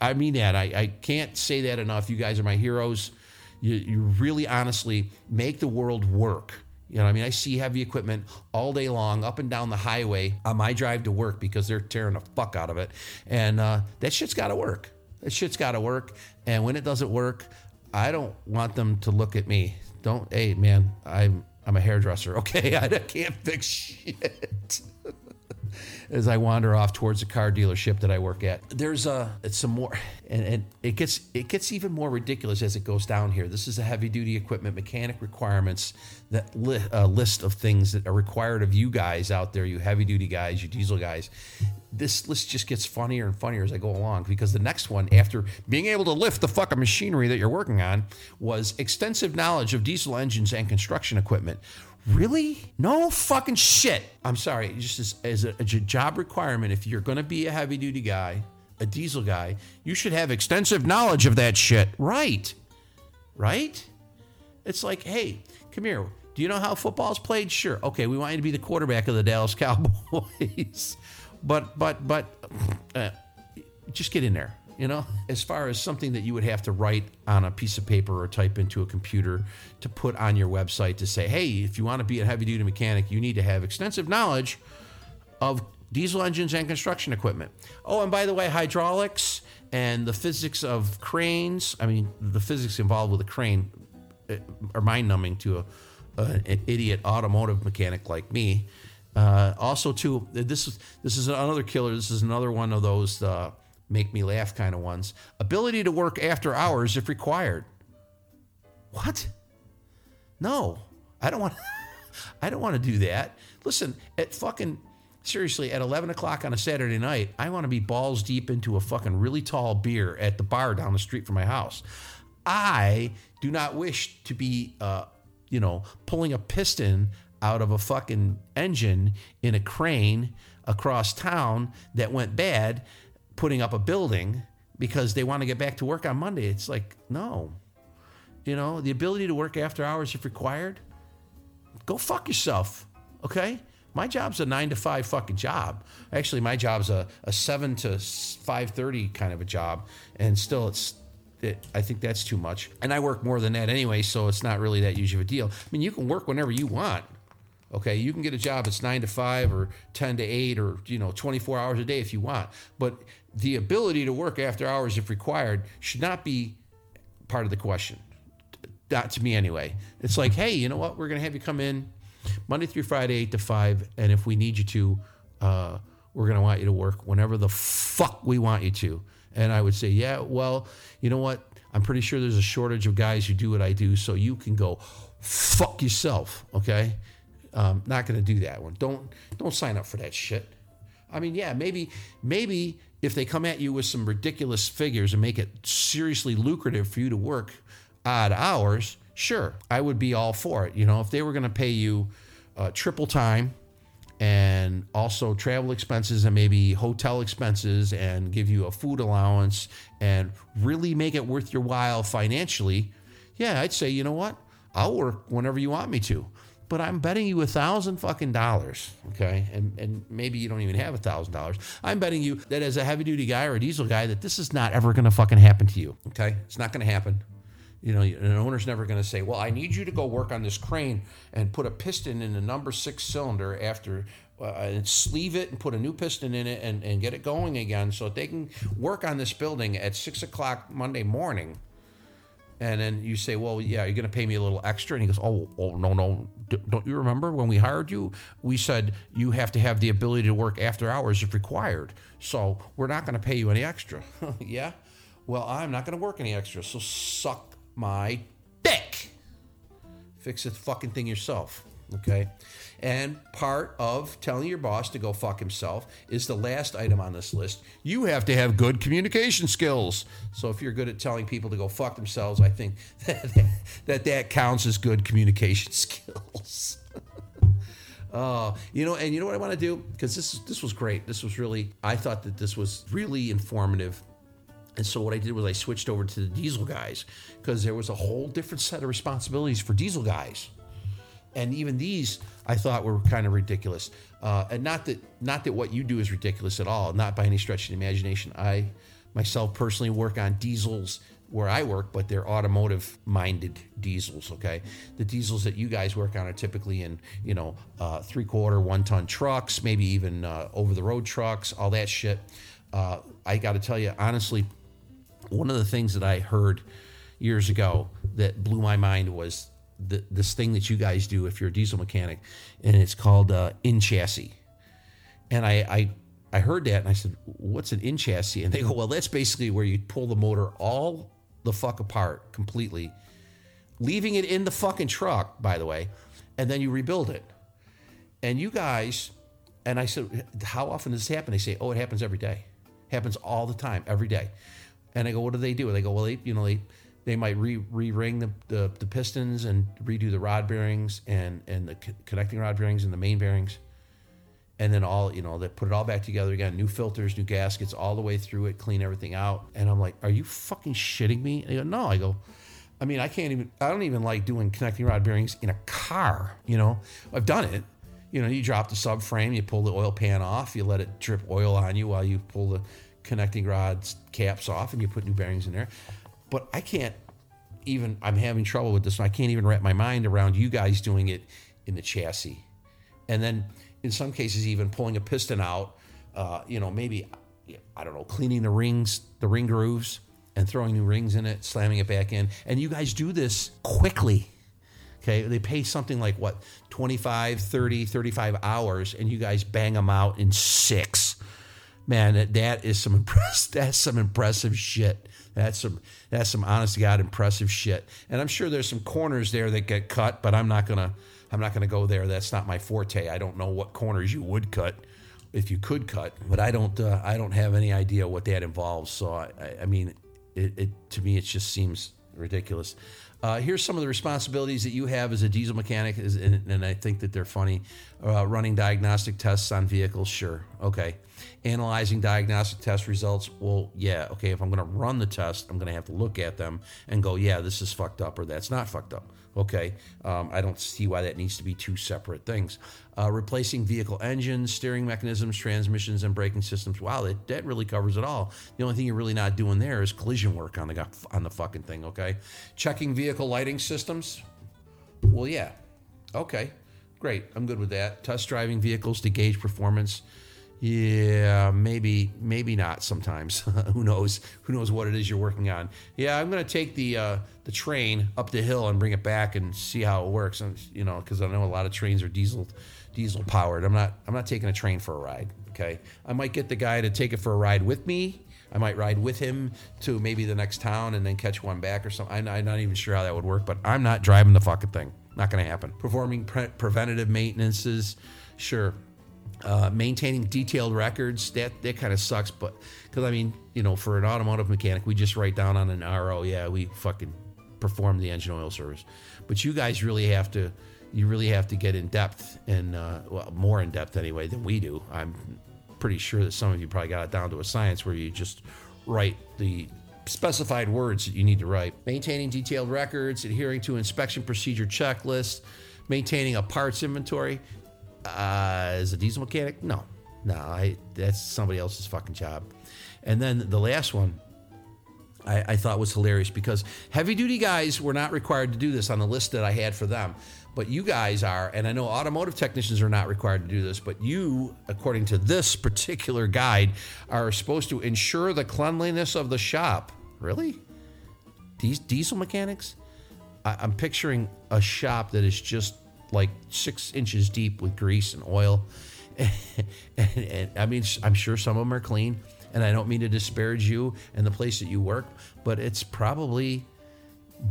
I mean that. I, I can't say that enough. You guys are my heroes. You, you really honestly make the world work. You know, I mean, I see heavy equipment all day long up and down the highway on my drive to work because they're tearing the fuck out of it. And uh, that shit's got to work. That shit's got to work. And when it doesn't work, I don't want them to look at me. Don't, hey, man, I'm I'm a hairdresser. Okay, I can't fix shit. As I wander off towards the car dealership that I work at, there's a it's some more, and, and it gets it gets even more ridiculous as it goes down here. This is a heavy duty equipment mechanic requirements that li- uh, list of things that are required of you guys out there, you heavy duty guys, you diesel guys. This list just gets funnier and funnier as I go along because the next one, after being able to lift the fucking machinery that you're working on, was extensive knowledge of diesel engines and construction equipment. Really? No fucking shit. I'm sorry. Just as, as a, a job requirement, if you're going to be a heavy duty guy, a diesel guy, you should have extensive knowledge of that shit. Right. Right? It's like, hey, come here. Do you know how football's played? Sure. Okay, we want you to be the quarterback of the Dallas Cowboys. but but but uh, just get in there. You know, as far as something that you would have to write on a piece of paper or type into a computer to put on your website to say, hey, if you want to be a heavy duty mechanic, you need to have extensive knowledge of diesel engines and construction equipment. Oh, and by the way, hydraulics and the physics of cranes. I mean, the physics involved with a crane uh, are mind numbing to a, an idiot automotive mechanic like me. Uh, also, too, this is this is another killer. This is another one of those uh, make me laugh kind of ones. Ability to work after hours if required. What? No, I don't want. I don't want to do that. Listen, at fucking seriously, at 11 o'clock on a Saturday night, I want to be balls deep into a fucking really tall beer at the bar down the street from my house. I do not wish to be, uh, you know, pulling a piston out of a fucking engine in a crane across town that went bad putting up a building because they want to get back to work on Monday. It's like, no. You know, the ability to work after hours if required, go fuck yourself. Okay? My job's a nine to five fucking job. Actually, my job's a, a seven to five thirty kind of a job, and still, it's. It, I think that's too much, and I work more than that anyway, so it's not really that huge of a deal. I mean, you can work whenever you want. Okay, you can get a job that's nine to five or ten to eight or you know twenty four hours a day if you want, but the ability to work after hours if required should not be part of the question. Not to me anyway. It's like, hey, you know what? We're going to have you come in. Monday through Friday, eight to five. And if we need you to, uh, we're going to want you to work whenever the fuck we want you to. And I would say, yeah, well, you know what? I'm pretty sure there's a shortage of guys who do what I do, so you can go fuck yourself. Okay, um, not going to do that one. Don't don't sign up for that shit. I mean, yeah, maybe maybe if they come at you with some ridiculous figures and make it seriously lucrative for you to work odd hours, sure, I would be all for it. You know, if they were going to pay you uh, triple time and also travel expenses and maybe hotel expenses and give you a food allowance and really make it worth your while financially, yeah, I'd say, you know what? I'll work whenever you want me to. But I'm betting you a thousand fucking dollars, okay? And and maybe you don't even have a thousand dollars. I'm betting you that as a heavy duty guy or a diesel guy, that this is not ever gonna fucking happen to you. Okay? It's not gonna happen. You know, an owner's never going to say, "Well, I need you to go work on this crane and put a piston in the number six cylinder after uh, and sleeve it and put a new piston in it and, and get it going again, so that they can work on this building at six o'clock Monday morning." And then you say, "Well, yeah, you're going to pay me a little extra." And he goes, "Oh, oh, no, no. Don't you remember when we hired you? We said you have to have the ability to work after hours if required. So we're not going to pay you any extra." yeah. Well, I'm not going to work any extra. So suck my dick. Fix the fucking thing yourself. Okay. And part of telling your boss to go fuck himself is the last item on this list. You have to have good communication skills. So if you're good at telling people to go fuck themselves, I think that that, that counts as good communication skills. Uh, you know, and you know what I want to do because this this was great. This was really I thought that this was really informative and so what I did was I switched over to the diesel guys because there was a whole different set of responsibilities for diesel guys. And even these I thought were kind of ridiculous. Uh, and not that not that what you do is ridiculous at all, not by any stretch of the imagination. I myself personally work on diesels where I work, but they're automotive minded diesels. Okay, the diesels that you guys work on are typically in you know uh, three quarter, one ton trucks, maybe even uh, over the road trucks, all that shit. Uh, I got to tell you honestly, one of the things that I heard years ago that blew my mind was the, this thing that you guys do if you're a diesel mechanic, and it's called uh, in chassis. And I, I I heard that and I said, "What's an in chassis?" And they go, "Well, that's basically where you pull the motor all the fuck apart completely, leaving it in the fucking truck, by the way, and then you rebuild it." And you guys, and I said, "How often does this happen?" They say, "Oh, it happens every day. Happens all the time, every day." And I go, what do they do? And They go, well, they, you know, they, they might re ring the, the, the pistons and redo the rod bearings and and the connecting rod bearings and the main bearings, and then all you know they put it all back together again, new filters, new gaskets, all the way through it, clean everything out. And I'm like, are you fucking shitting me? And go, no. I go, I mean, I can't even. I don't even like doing connecting rod bearings in a car. You know, I've done it. You know, you drop the subframe, you pull the oil pan off, you let it drip oil on you while you pull the connecting rods caps off and you put new bearings in there. But I can't even, I'm having trouble with this. I can't even wrap my mind around you guys doing it in the chassis. And then in some cases, even pulling a piston out, uh, you know, maybe, I don't know, cleaning the rings, the ring grooves, and throwing new rings in it, slamming it back in. And you guys do this quickly. Okay, they pay something like what 25, 30, 35 hours, and you guys bang them out in six man, that is some that's some impressive shit. That's some that's some honest to God impressive shit. And I'm sure there's some corners there that get cut, but I'm not gonna I'm not gonna go there. That's not my forte. I don't know what corners you would cut if you could cut, but I don't uh, I don't have any idea what that involves. So I, I mean, it, it to me it just seems ridiculous. Uh, here's some of the responsibilities that you have as a diesel mechanic, and, and I think that they're funny. Uh, running diagnostic tests on vehicles, sure, okay. Analyzing diagnostic test results, well, yeah, okay. If I'm going to run the test, I'm going to have to look at them and go, yeah, this is fucked up or that's not fucked up. Okay, um, I don't see why that needs to be two separate things. Uh, replacing vehicle engines, steering mechanisms, transmissions, and braking systems. Wow, that, that really covers it all. The only thing you're really not doing there is collision work on the on the fucking thing. Okay, checking vehicle lighting systems. Well, yeah, okay, great. I'm good with that. Test driving vehicles to gauge performance. Yeah, maybe, maybe not. Sometimes, who knows? Who knows what it is you're working on? Yeah, I'm gonna take the uh, the train up the hill and bring it back and see how it works. And you know, because I know a lot of trains are diesel diesel powered. I'm not I'm not taking a train for a ride. Okay, I might get the guy to take it for a ride with me. I might ride with him to maybe the next town and then catch one back or something. I'm, I'm not even sure how that would work, but I'm not driving the fucking thing. Not going to happen. Performing pre- preventative maintenances, sure. Uh, maintaining detailed records that that kind of sucks but because i mean you know for an automotive mechanic we just write down on an ro yeah we fucking perform the engine oil service. But you guys really have to you really have to get in depth and uh, well more in depth anyway than we do. I'm pretty sure that some of you probably got it down to a science where you just write the specified words that you need to write. Maintaining detailed records adhering to inspection procedure checklists maintaining a parts inventory uh, as a diesel mechanic, no, no, I that's somebody else's fucking job. And then the last one, I, I thought was hilarious because heavy duty guys were not required to do this on the list that I had for them, but you guys are, and I know automotive technicians are not required to do this, but you, according to this particular guide, are supposed to ensure the cleanliness of the shop. Really? These diesel mechanics? I, I'm picturing a shop that is just like six inches deep with grease and oil. and, and, I mean, I'm sure some of them are clean, and I don't mean to disparage you and the place that you work, but it's probably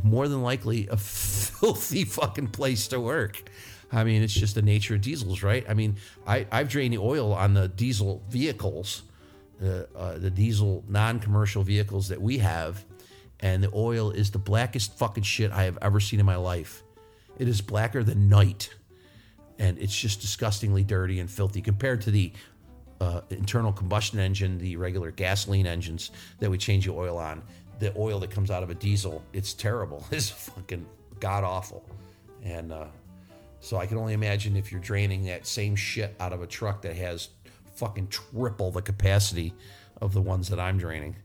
more than likely a filthy fucking place to work. I mean, it's just the nature of diesels, right? I mean, I, I've drained the oil on the diesel vehicles, uh, the diesel non commercial vehicles that we have, and the oil is the blackest fucking shit I have ever seen in my life. It is blacker than night, and it's just disgustingly dirty and filthy compared to the uh, internal combustion engine, the regular gasoline engines that we change the oil on. The oil that comes out of a diesel, it's terrible. It's fucking god awful, and uh, so I can only imagine if you're draining that same shit out of a truck that has fucking triple the capacity of the ones that I'm draining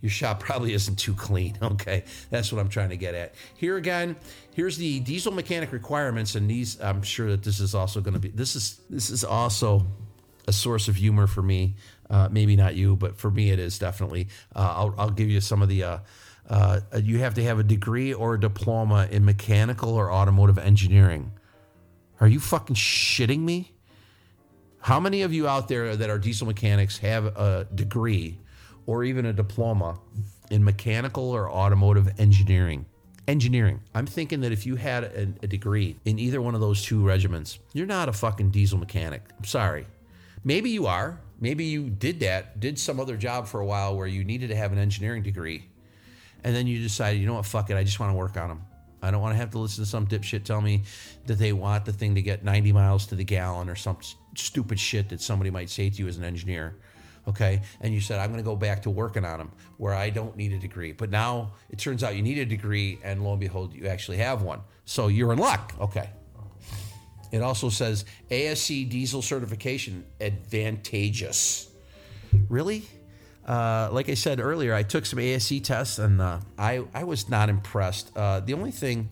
your shop probably isn't too clean. Okay, that's what I'm trying to get at. Here again, here's the diesel mechanic requirements, and these I'm sure that this is also going to be this is this is also a source of humor for me. Uh, maybe not you, but for me it is definitely. Uh, I'll, I'll give you some of the. Uh, uh you have to have a degree or a diploma in mechanical or automotive engineering. Are you fucking shitting me? How many of you out there that are diesel mechanics have a degree or even a diploma in mechanical or automotive engineering. Engineering. I'm thinking that if you had a, a, degree in either one of those two regiments, you're not a fucking diesel mechanic. I'm sorry. Maybe you are. Maybe you did that, did some other job for a while where you needed to have an engineering degree. And then you decided, you know what, fuck it, I just want to work on them. I don't want to have to listen to some dipshit tell me that they want the thing to get 90 miles to the gallon or some stupid shit that somebody might say to you as an engineer okay? And you said i'm going to go back to working on them where i don't need a degree. But now it turns out you need a degree and lo and behold you actually have one. So you're in luck okay? It also says ASE diesel certification advantageous. Really? Uh, like i said earlier i took some ASE tests and uh, I, I was not impressed. Uh, the only thing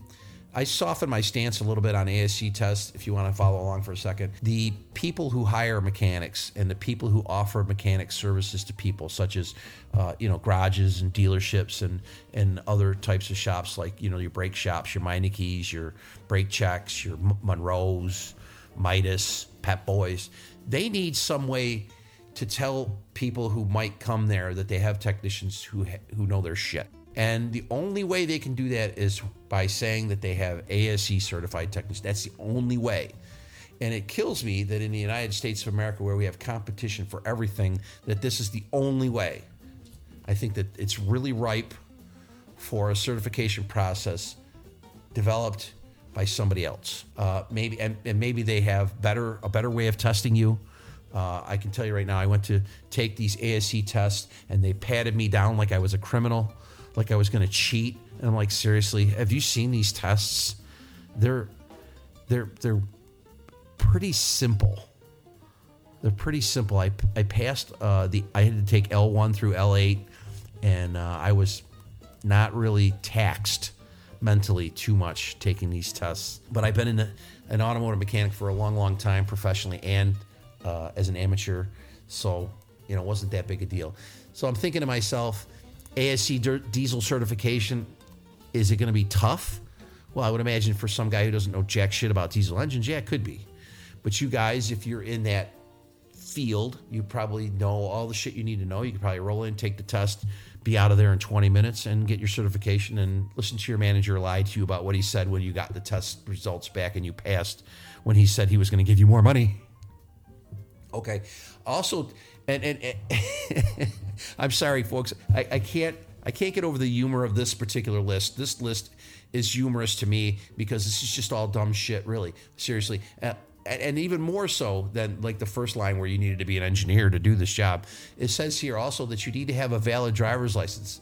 I softened my stance a little bit on ASE tests if you want to follow along for a second. The people who hire mechanics and the people who offer mechanic services to people, such as uh, you know garages and dealerships and and other types of shops like you know your brake shops, your Meinekes, your brake checks, your Monroes, Midas, Pep Boys, they need some way to tell people who might come there that they have technicians who who know their shit. And the only way they can do that is by saying that they have ASE certified technicians. That's the only way. And it kills me that in the United States of America, where we have competition for everything, that this is the only way. I think that it's really ripe for a certification process developed by somebody else. Uh, maybe and, and, maybe they have better a better way of testing you. Uh, I can tell you right now, I went to take these ASE tests and they patted me down like I was a criminal like I was going to cheat. And I'm like, seriously, have you seen these tests? They're they're they're pretty simple. They're pretty simple. I, I passed uh, the I had to take L1 through L8, and uh, I was not really taxed mentally too much taking these tests. But I've been in a, an automotive mechanic for a long, long time, professionally and uh, as an amateur. So, you know, it wasn't that big a deal. So I'm thinking to myself, ASE diesel certification, is it going to be tough? Well, I would imagine for some guy who doesn't know jack shit about diesel engines, yeah, it could be. But you guys, if you're in that field, you probably know all the shit you need to know. You could probably roll in, take the test, be out of there in 20 minutes, and get your certification and listen to your manager lie to you about what he said when you got the test results back and you passed when he said he was going to give you more money. Okay. Also, and, and, and I'm sorry, folks, I, I can't I can't get over the humor of this particular list. This list is humorous to me because this is just all dumb shit, really. Seriously. Uh, and even more so than like the first line where you needed to be an engineer to do this job. It says here also that you need to have a valid driver's license.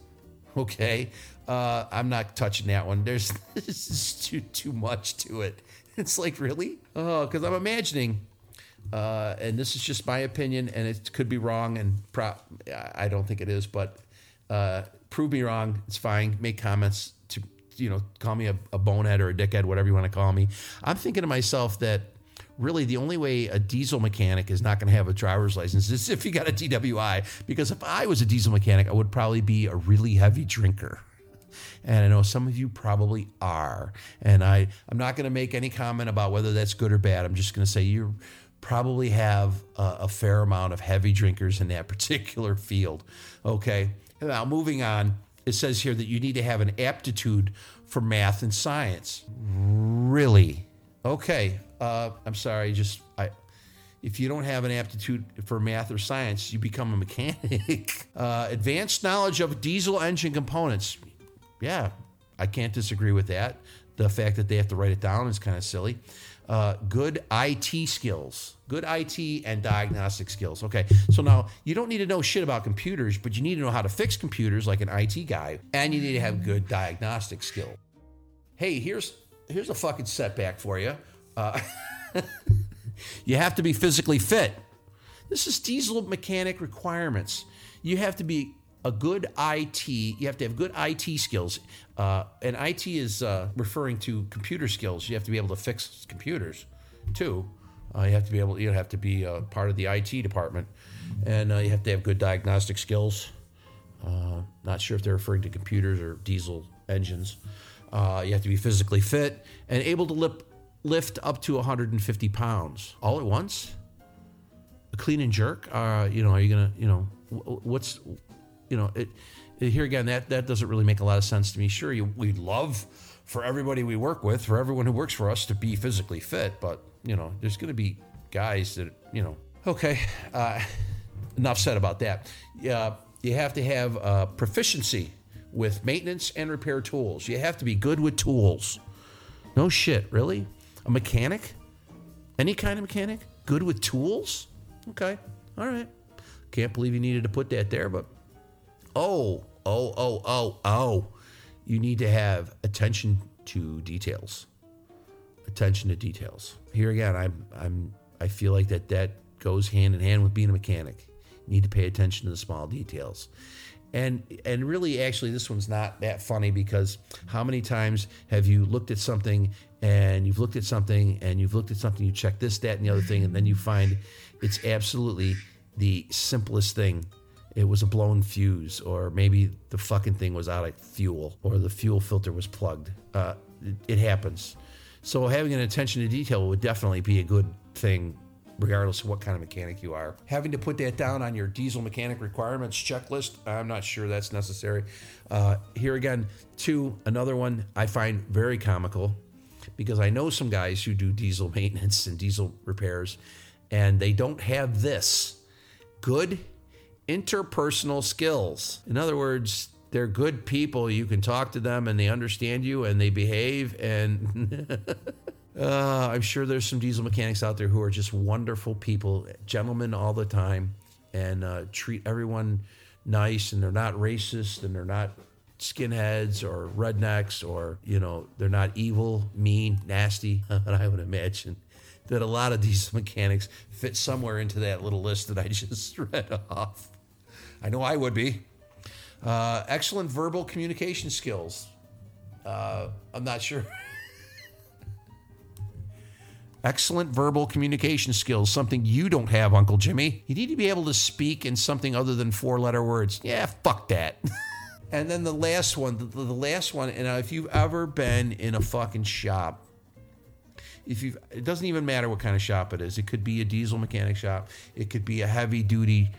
Okay, uh, I'm not touching that one. There's this is too too much to it. It's like really, oh, because I'm imagining, uh, and this is just my opinion, and it could be wrong, and pro- I don't think it is, but uh, prove me wrong. It's fine. Make comments to you know, call me a, a bonehead or a dickhead, whatever you want to call me. I'm thinking to myself that really the only way a diesel mechanic is not going to have a driver's license is if you got a DWI. Because if I was a diesel mechanic, I would probably be a really heavy drinker. And I know some of you probably are. And I, I'm not going to make any comment about whether that's good or bad. I'm just going to say you probably have a, a fair amount of heavy drinkers in that particular field. Okay. Now, moving on, it says here that you need to have an aptitude for math and science. Really? Okay. Uh, I'm sorry. Just I, if you don't have an aptitude for math or science, you become a mechanic. uh, advanced knowledge of diesel engine components. Yeah, I can't disagree with that. The fact that they have to write it down is kind of silly. Uh, good IT skills, good IT and diagnostic skills. Okay, so now you don't need to know shit about computers, but you need to know how to fix computers like an IT guy, and you need to have good diagnostic skill. Hey, here's here's a fucking setback for you. Uh, you have to be physically fit. This is diesel mechanic requirements. You have to be a good IT. You have to have good IT skills. Uh, and IT is uh, referring to computer skills. You have to be able to fix computers, too. Uh, you have to be able. You have to be uh, part of the IT department, and uh, you have to have good diagnostic skills. Uh, not sure if they're referring to computers or diesel engines. you have to be physically fit and able to lip, lift up to 150 pounds all at once. A clean and jerk. you know, are you gonna? You know, what's you know, it, it, here again, that, that doesn't really make a lot of sense to me. Sure, you, we'd love for everybody we work with, for everyone who works for us to be physically fit, but, you know, there's going to be guys that, you know, okay, uh, enough said about that. Yeah, you have to have uh, proficiency with maintenance and repair tools. You have to be good with tools. No shit, really? A mechanic? Any kind of mechanic? Good with tools? Okay, all right. Can't believe you needed to put that there, but oh, oh, oh, oh, oh. You need to have attention to details. Attention to details. Here again, I'm, I'm, I feel like that that goes hand in hand with being a mechanic. You need to pay attention to the small details. And and really, actually, this one's not that funny because how many times have you looked at something and you've looked at something and you've looked at something, you check this, that, and the other thing, and then you find it's absolutely the simplest thing it was a blown fuse, or maybe the fucking thing was out of fuel, or the fuel filter was plugged. Uh, it, it happens. So having an attention to detail would definitely be a good thing, regardless of what kind of mechanic you are. Having to put that down on your diesel mechanic requirements checklist, I'm not sure that's necessary. Uh, here again, two, another one I find very comical because I know some guys who do diesel maintenance and diesel repairs, and they don't have this good interpersonal skills. In other words, they're good people. You can talk to them and they understand you and they behave. And uh, I'm sure there's some diesel mechanics out there who are just wonderful people, gentlemen all the time, and uh, treat everyone nice. And they're not racist and they're not skinheads or rednecks or, you know, they're not evil, mean, nasty. And I would imagine that a lot of diesel mechanics fit somewhere into that little list that I just read off. I know I would be. Uh, excellent verbal communication skills. Uh, I'm not sure. excellent verbal communication skills, something you don't have, Uncle Jimmy. You need to be able to speak in something other than four letter words. Yeah, fuck that. and then the last one, the, the last one, and if you've ever been in a fucking shop, if you it doesn't even matter what kind of shop it is. It could be a diesel mechanic shop, it could be a heavy duty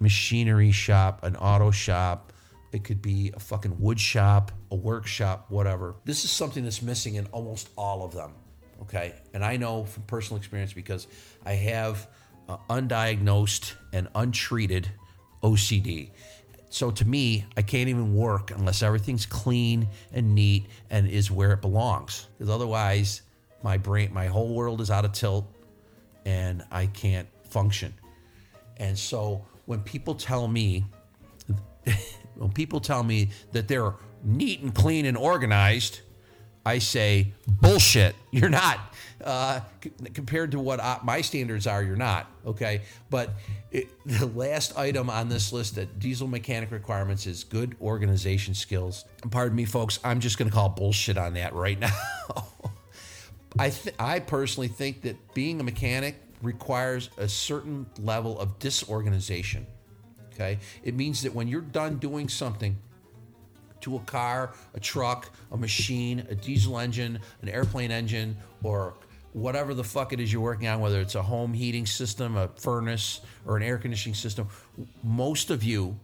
machinery shop, an auto shop, it could be a fucking wood shop, a workshop, whatever. This is something that's missing in almost all of them. Okay. And I know from personal experience because I have uh, undiagnosed and untreated OCD. So to me, I can't even work unless everything's clean and neat and is where it belongs. Because otherwise, my brain, my whole world is out of tilt and I can't function. And so when people tell me, when people tell me that they're neat and clean and organized, I say bullshit. You're not. Uh, c- compared to what I, my standards are, you're not. Okay, but it, the last item on this list that diesel mechanic requirements is good organization skills. Pardon me, folks. I'm just going to call bullshit on that right now. I th- I personally think that being a mechanic requires a certain level of disorganization. Okay, it means that when you're done doing something to a car, a truck, a machine, a diesel engine, an airplane engine, or whatever the fuck it is you're working on, whether it's a home heating system, a furnace, or an air conditioning system, most of you,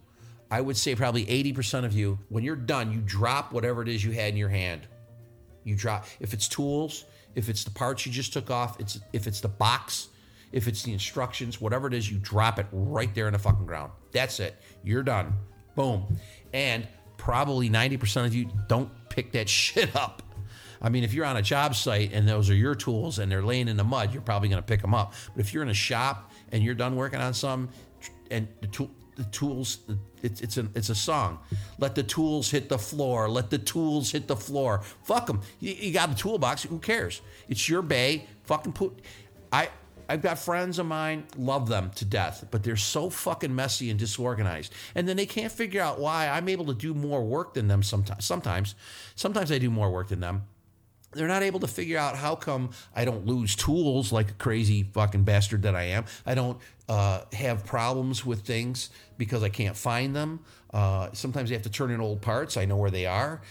I would say probably 80% of you, when you're done, you drop whatever it is you had in your hand. You drop, if it's tools, if it's the parts you just took off, it's if it's the box, if it's the instructions, whatever it is, you drop it right there in the fucking ground. That's it. You're done. Boom. And probably 90% of you don't pick that shit up. I mean, if you're on a job site and those are your tools and they're laying in the mud, you're probably going to pick them up. But if you're in a shop and you're done working on some, and the, tool, the tools, it's it's a it's a song. Let the tools hit the floor. Let the tools hit the floor. Fuck them. You, you got the toolbox. Who cares? It's your bay. Fucking put. I I've got friends of mine, love them to death, but they're so fucking messy and disorganized. And then they can't figure out why I'm able to do more work than them sometimes. Sometimes, sometimes I do more work than them. They're not able to figure out how come I don't lose tools like a crazy fucking bastard that I am. I don't uh, have problems with things because I can't find them. Uh, sometimes I have to turn in old parts. I know where they are.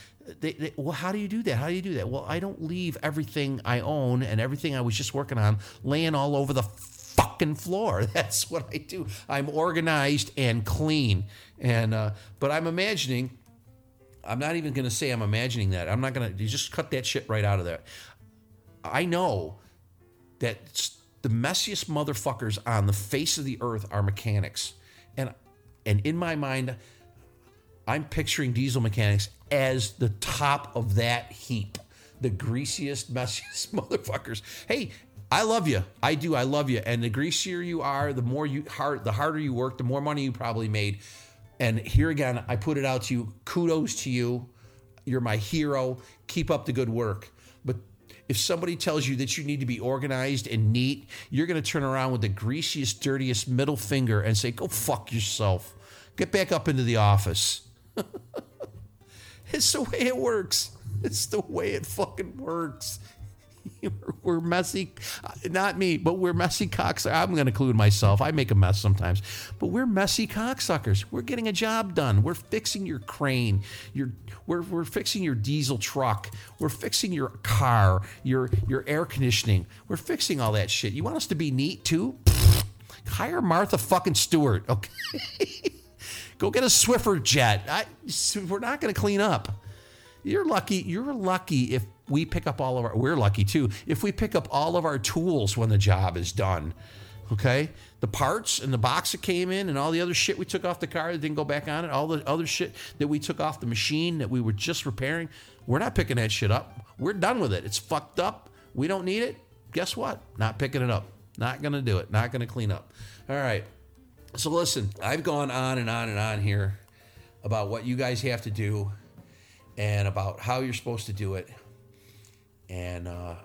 They, they, well, how do you do that? How do you do that? Well, I don't leave everything I own and everything I was just working on laying all over the fucking floor. That's what I do. I'm organized and clean. And uh, but I'm imagining. I'm not even going to say I'm imagining that. I'm not going to You just cut that shit right out of there. I know that the messiest motherfuckers on the face of the earth are mechanics, and and in my mind, I'm picturing diesel mechanics as the top of that heap, the greasiest, messiest motherfuckers. Hey, I love you. I do. I love you. And the greasier you are, the more you hard, the harder you work, the more money you probably made. And here again, I put it out to you. Kudos to you. You're my hero. Keep up the good work. But if somebody tells you that you need to be organized and neat, you're going to turn around with the greasiest, dirtiest middle finger and say, "Go fuck yourself. Get back up into the office." it's the way it works. It's the way it fucking works. We're messy, uh, not me, but we're messy cocksuckers. I'm going to include myself. I make a mess sometimes, but we're messy cocksuckers. We're getting a job done. We're fixing your crane. Your, we're, we're fixing your diesel truck. We're fixing your car, your, your air conditioning. We're fixing all that shit. You want us to be neat too? Hire Martha fucking Stewart, okay? Go get a Swiffer jet. I, we're not going to clean up. You're lucky. You're lucky if we pick up all of our. We're lucky too if we pick up all of our tools when the job is done. Okay, the parts and the box that came in and all the other shit we took off the car that didn't go back on it, all the other shit that we took off the machine that we were just repairing. We're not picking that shit up. We're done with it. It's fucked up. We don't need it. Guess what? Not picking it up. Not gonna do it. Not gonna clean up. All right. So listen, I've gone on and on and on here about what you guys have to do and about how you're supposed to do it. And uh,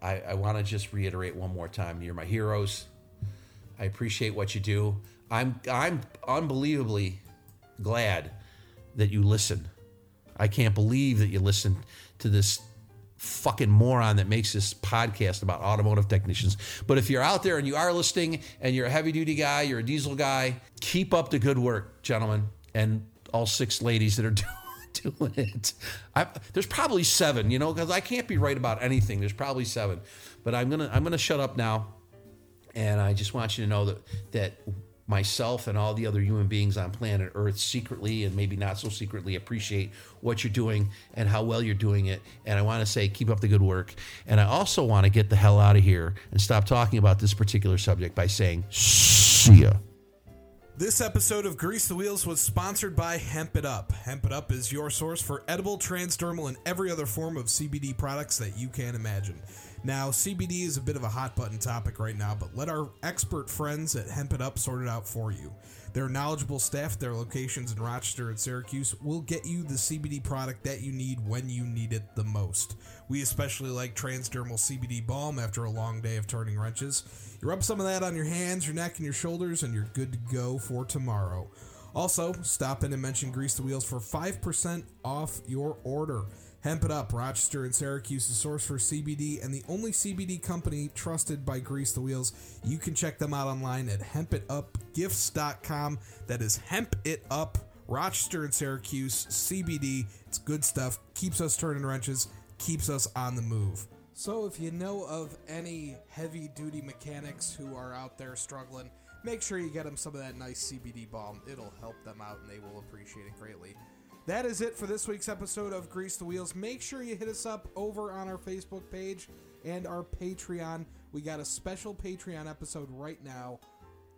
I, I want to just reiterate one more time: you're my heroes. I appreciate what you do. I'm I'm unbelievably glad that you listen. I can't believe that you listen to this fucking moron that makes this podcast about automotive technicians. But if you're out there and you are listening and you're a heavy duty guy, you're a diesel guy, keep up the good work, gentlemen, and all six ladies that are doing doing it. I, there's probably seven, you know, because I can't be right about anything. There's probably seven, but I'm gonna I'm gonna shut up now, and I just want you to know that that myself and all the other human beings on planet Earth secretly and maybe not so secretly appreciate what you're doing and how well you're doing it. And I want to say, keep up the good work. And I also want to get the hell out of here and stop talking about this particular subject by saying, see ya. This episode of Grease the Wheels was sponsored by Hemp It Up. Hemp It Up is your source for edible, transdermal, and every other form of CBD products that you can imagine. Now, CBD is a bit of a hot button topic right now, but let our expert friends at Hemp It Up sort it out for you. Their knowledgeable staff, their locations in Rochester and Syracuse, will get you the CBD product that you need when you need it the most. We especially like transdermal CBD balm after a long day of turning wrenches. You rub some of that on your hands, your neck, and your shoulders, and you're good to go for tomorrow. Also, stop in and mention Grease the Wheels for 5% off your order. Hemp It Up, Rochester and Syracuse, Syracuse's source for CBD and the only CBD company trusted by Grease the Wheels. You can check them out online at hempitupgifts.com. That is Hemp It Up, Rochester and Syracuse, CBD. It's good stuff, keeps us turning wrenches, keeps us on the move. So, if you know of any heavy duty mechanics who are out there struggling, make sure you get them some of that nice CBD balm. It'll help them out and they will appreciate it greatly. That is it for this week's episode of Grease the Wheels. Make sure you hit us up over on our Facebook page and our Patreon. We got a special Patreon episode right now.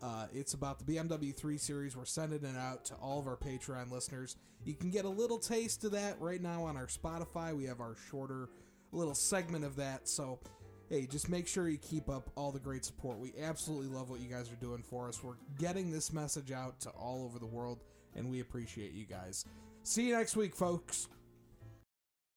Uh, it's about the BMW 3 Series. We're sending it out to all of our Patreon listeners. You can get a little taste of that right now on our Spotify. We have our shorter little segment of that. So, hey, just make sure you keep up all the great support. We absolutely love what you guys are doing for us. We're getting this message out to all over the world, and we appreciate you guys. See you next week, folks.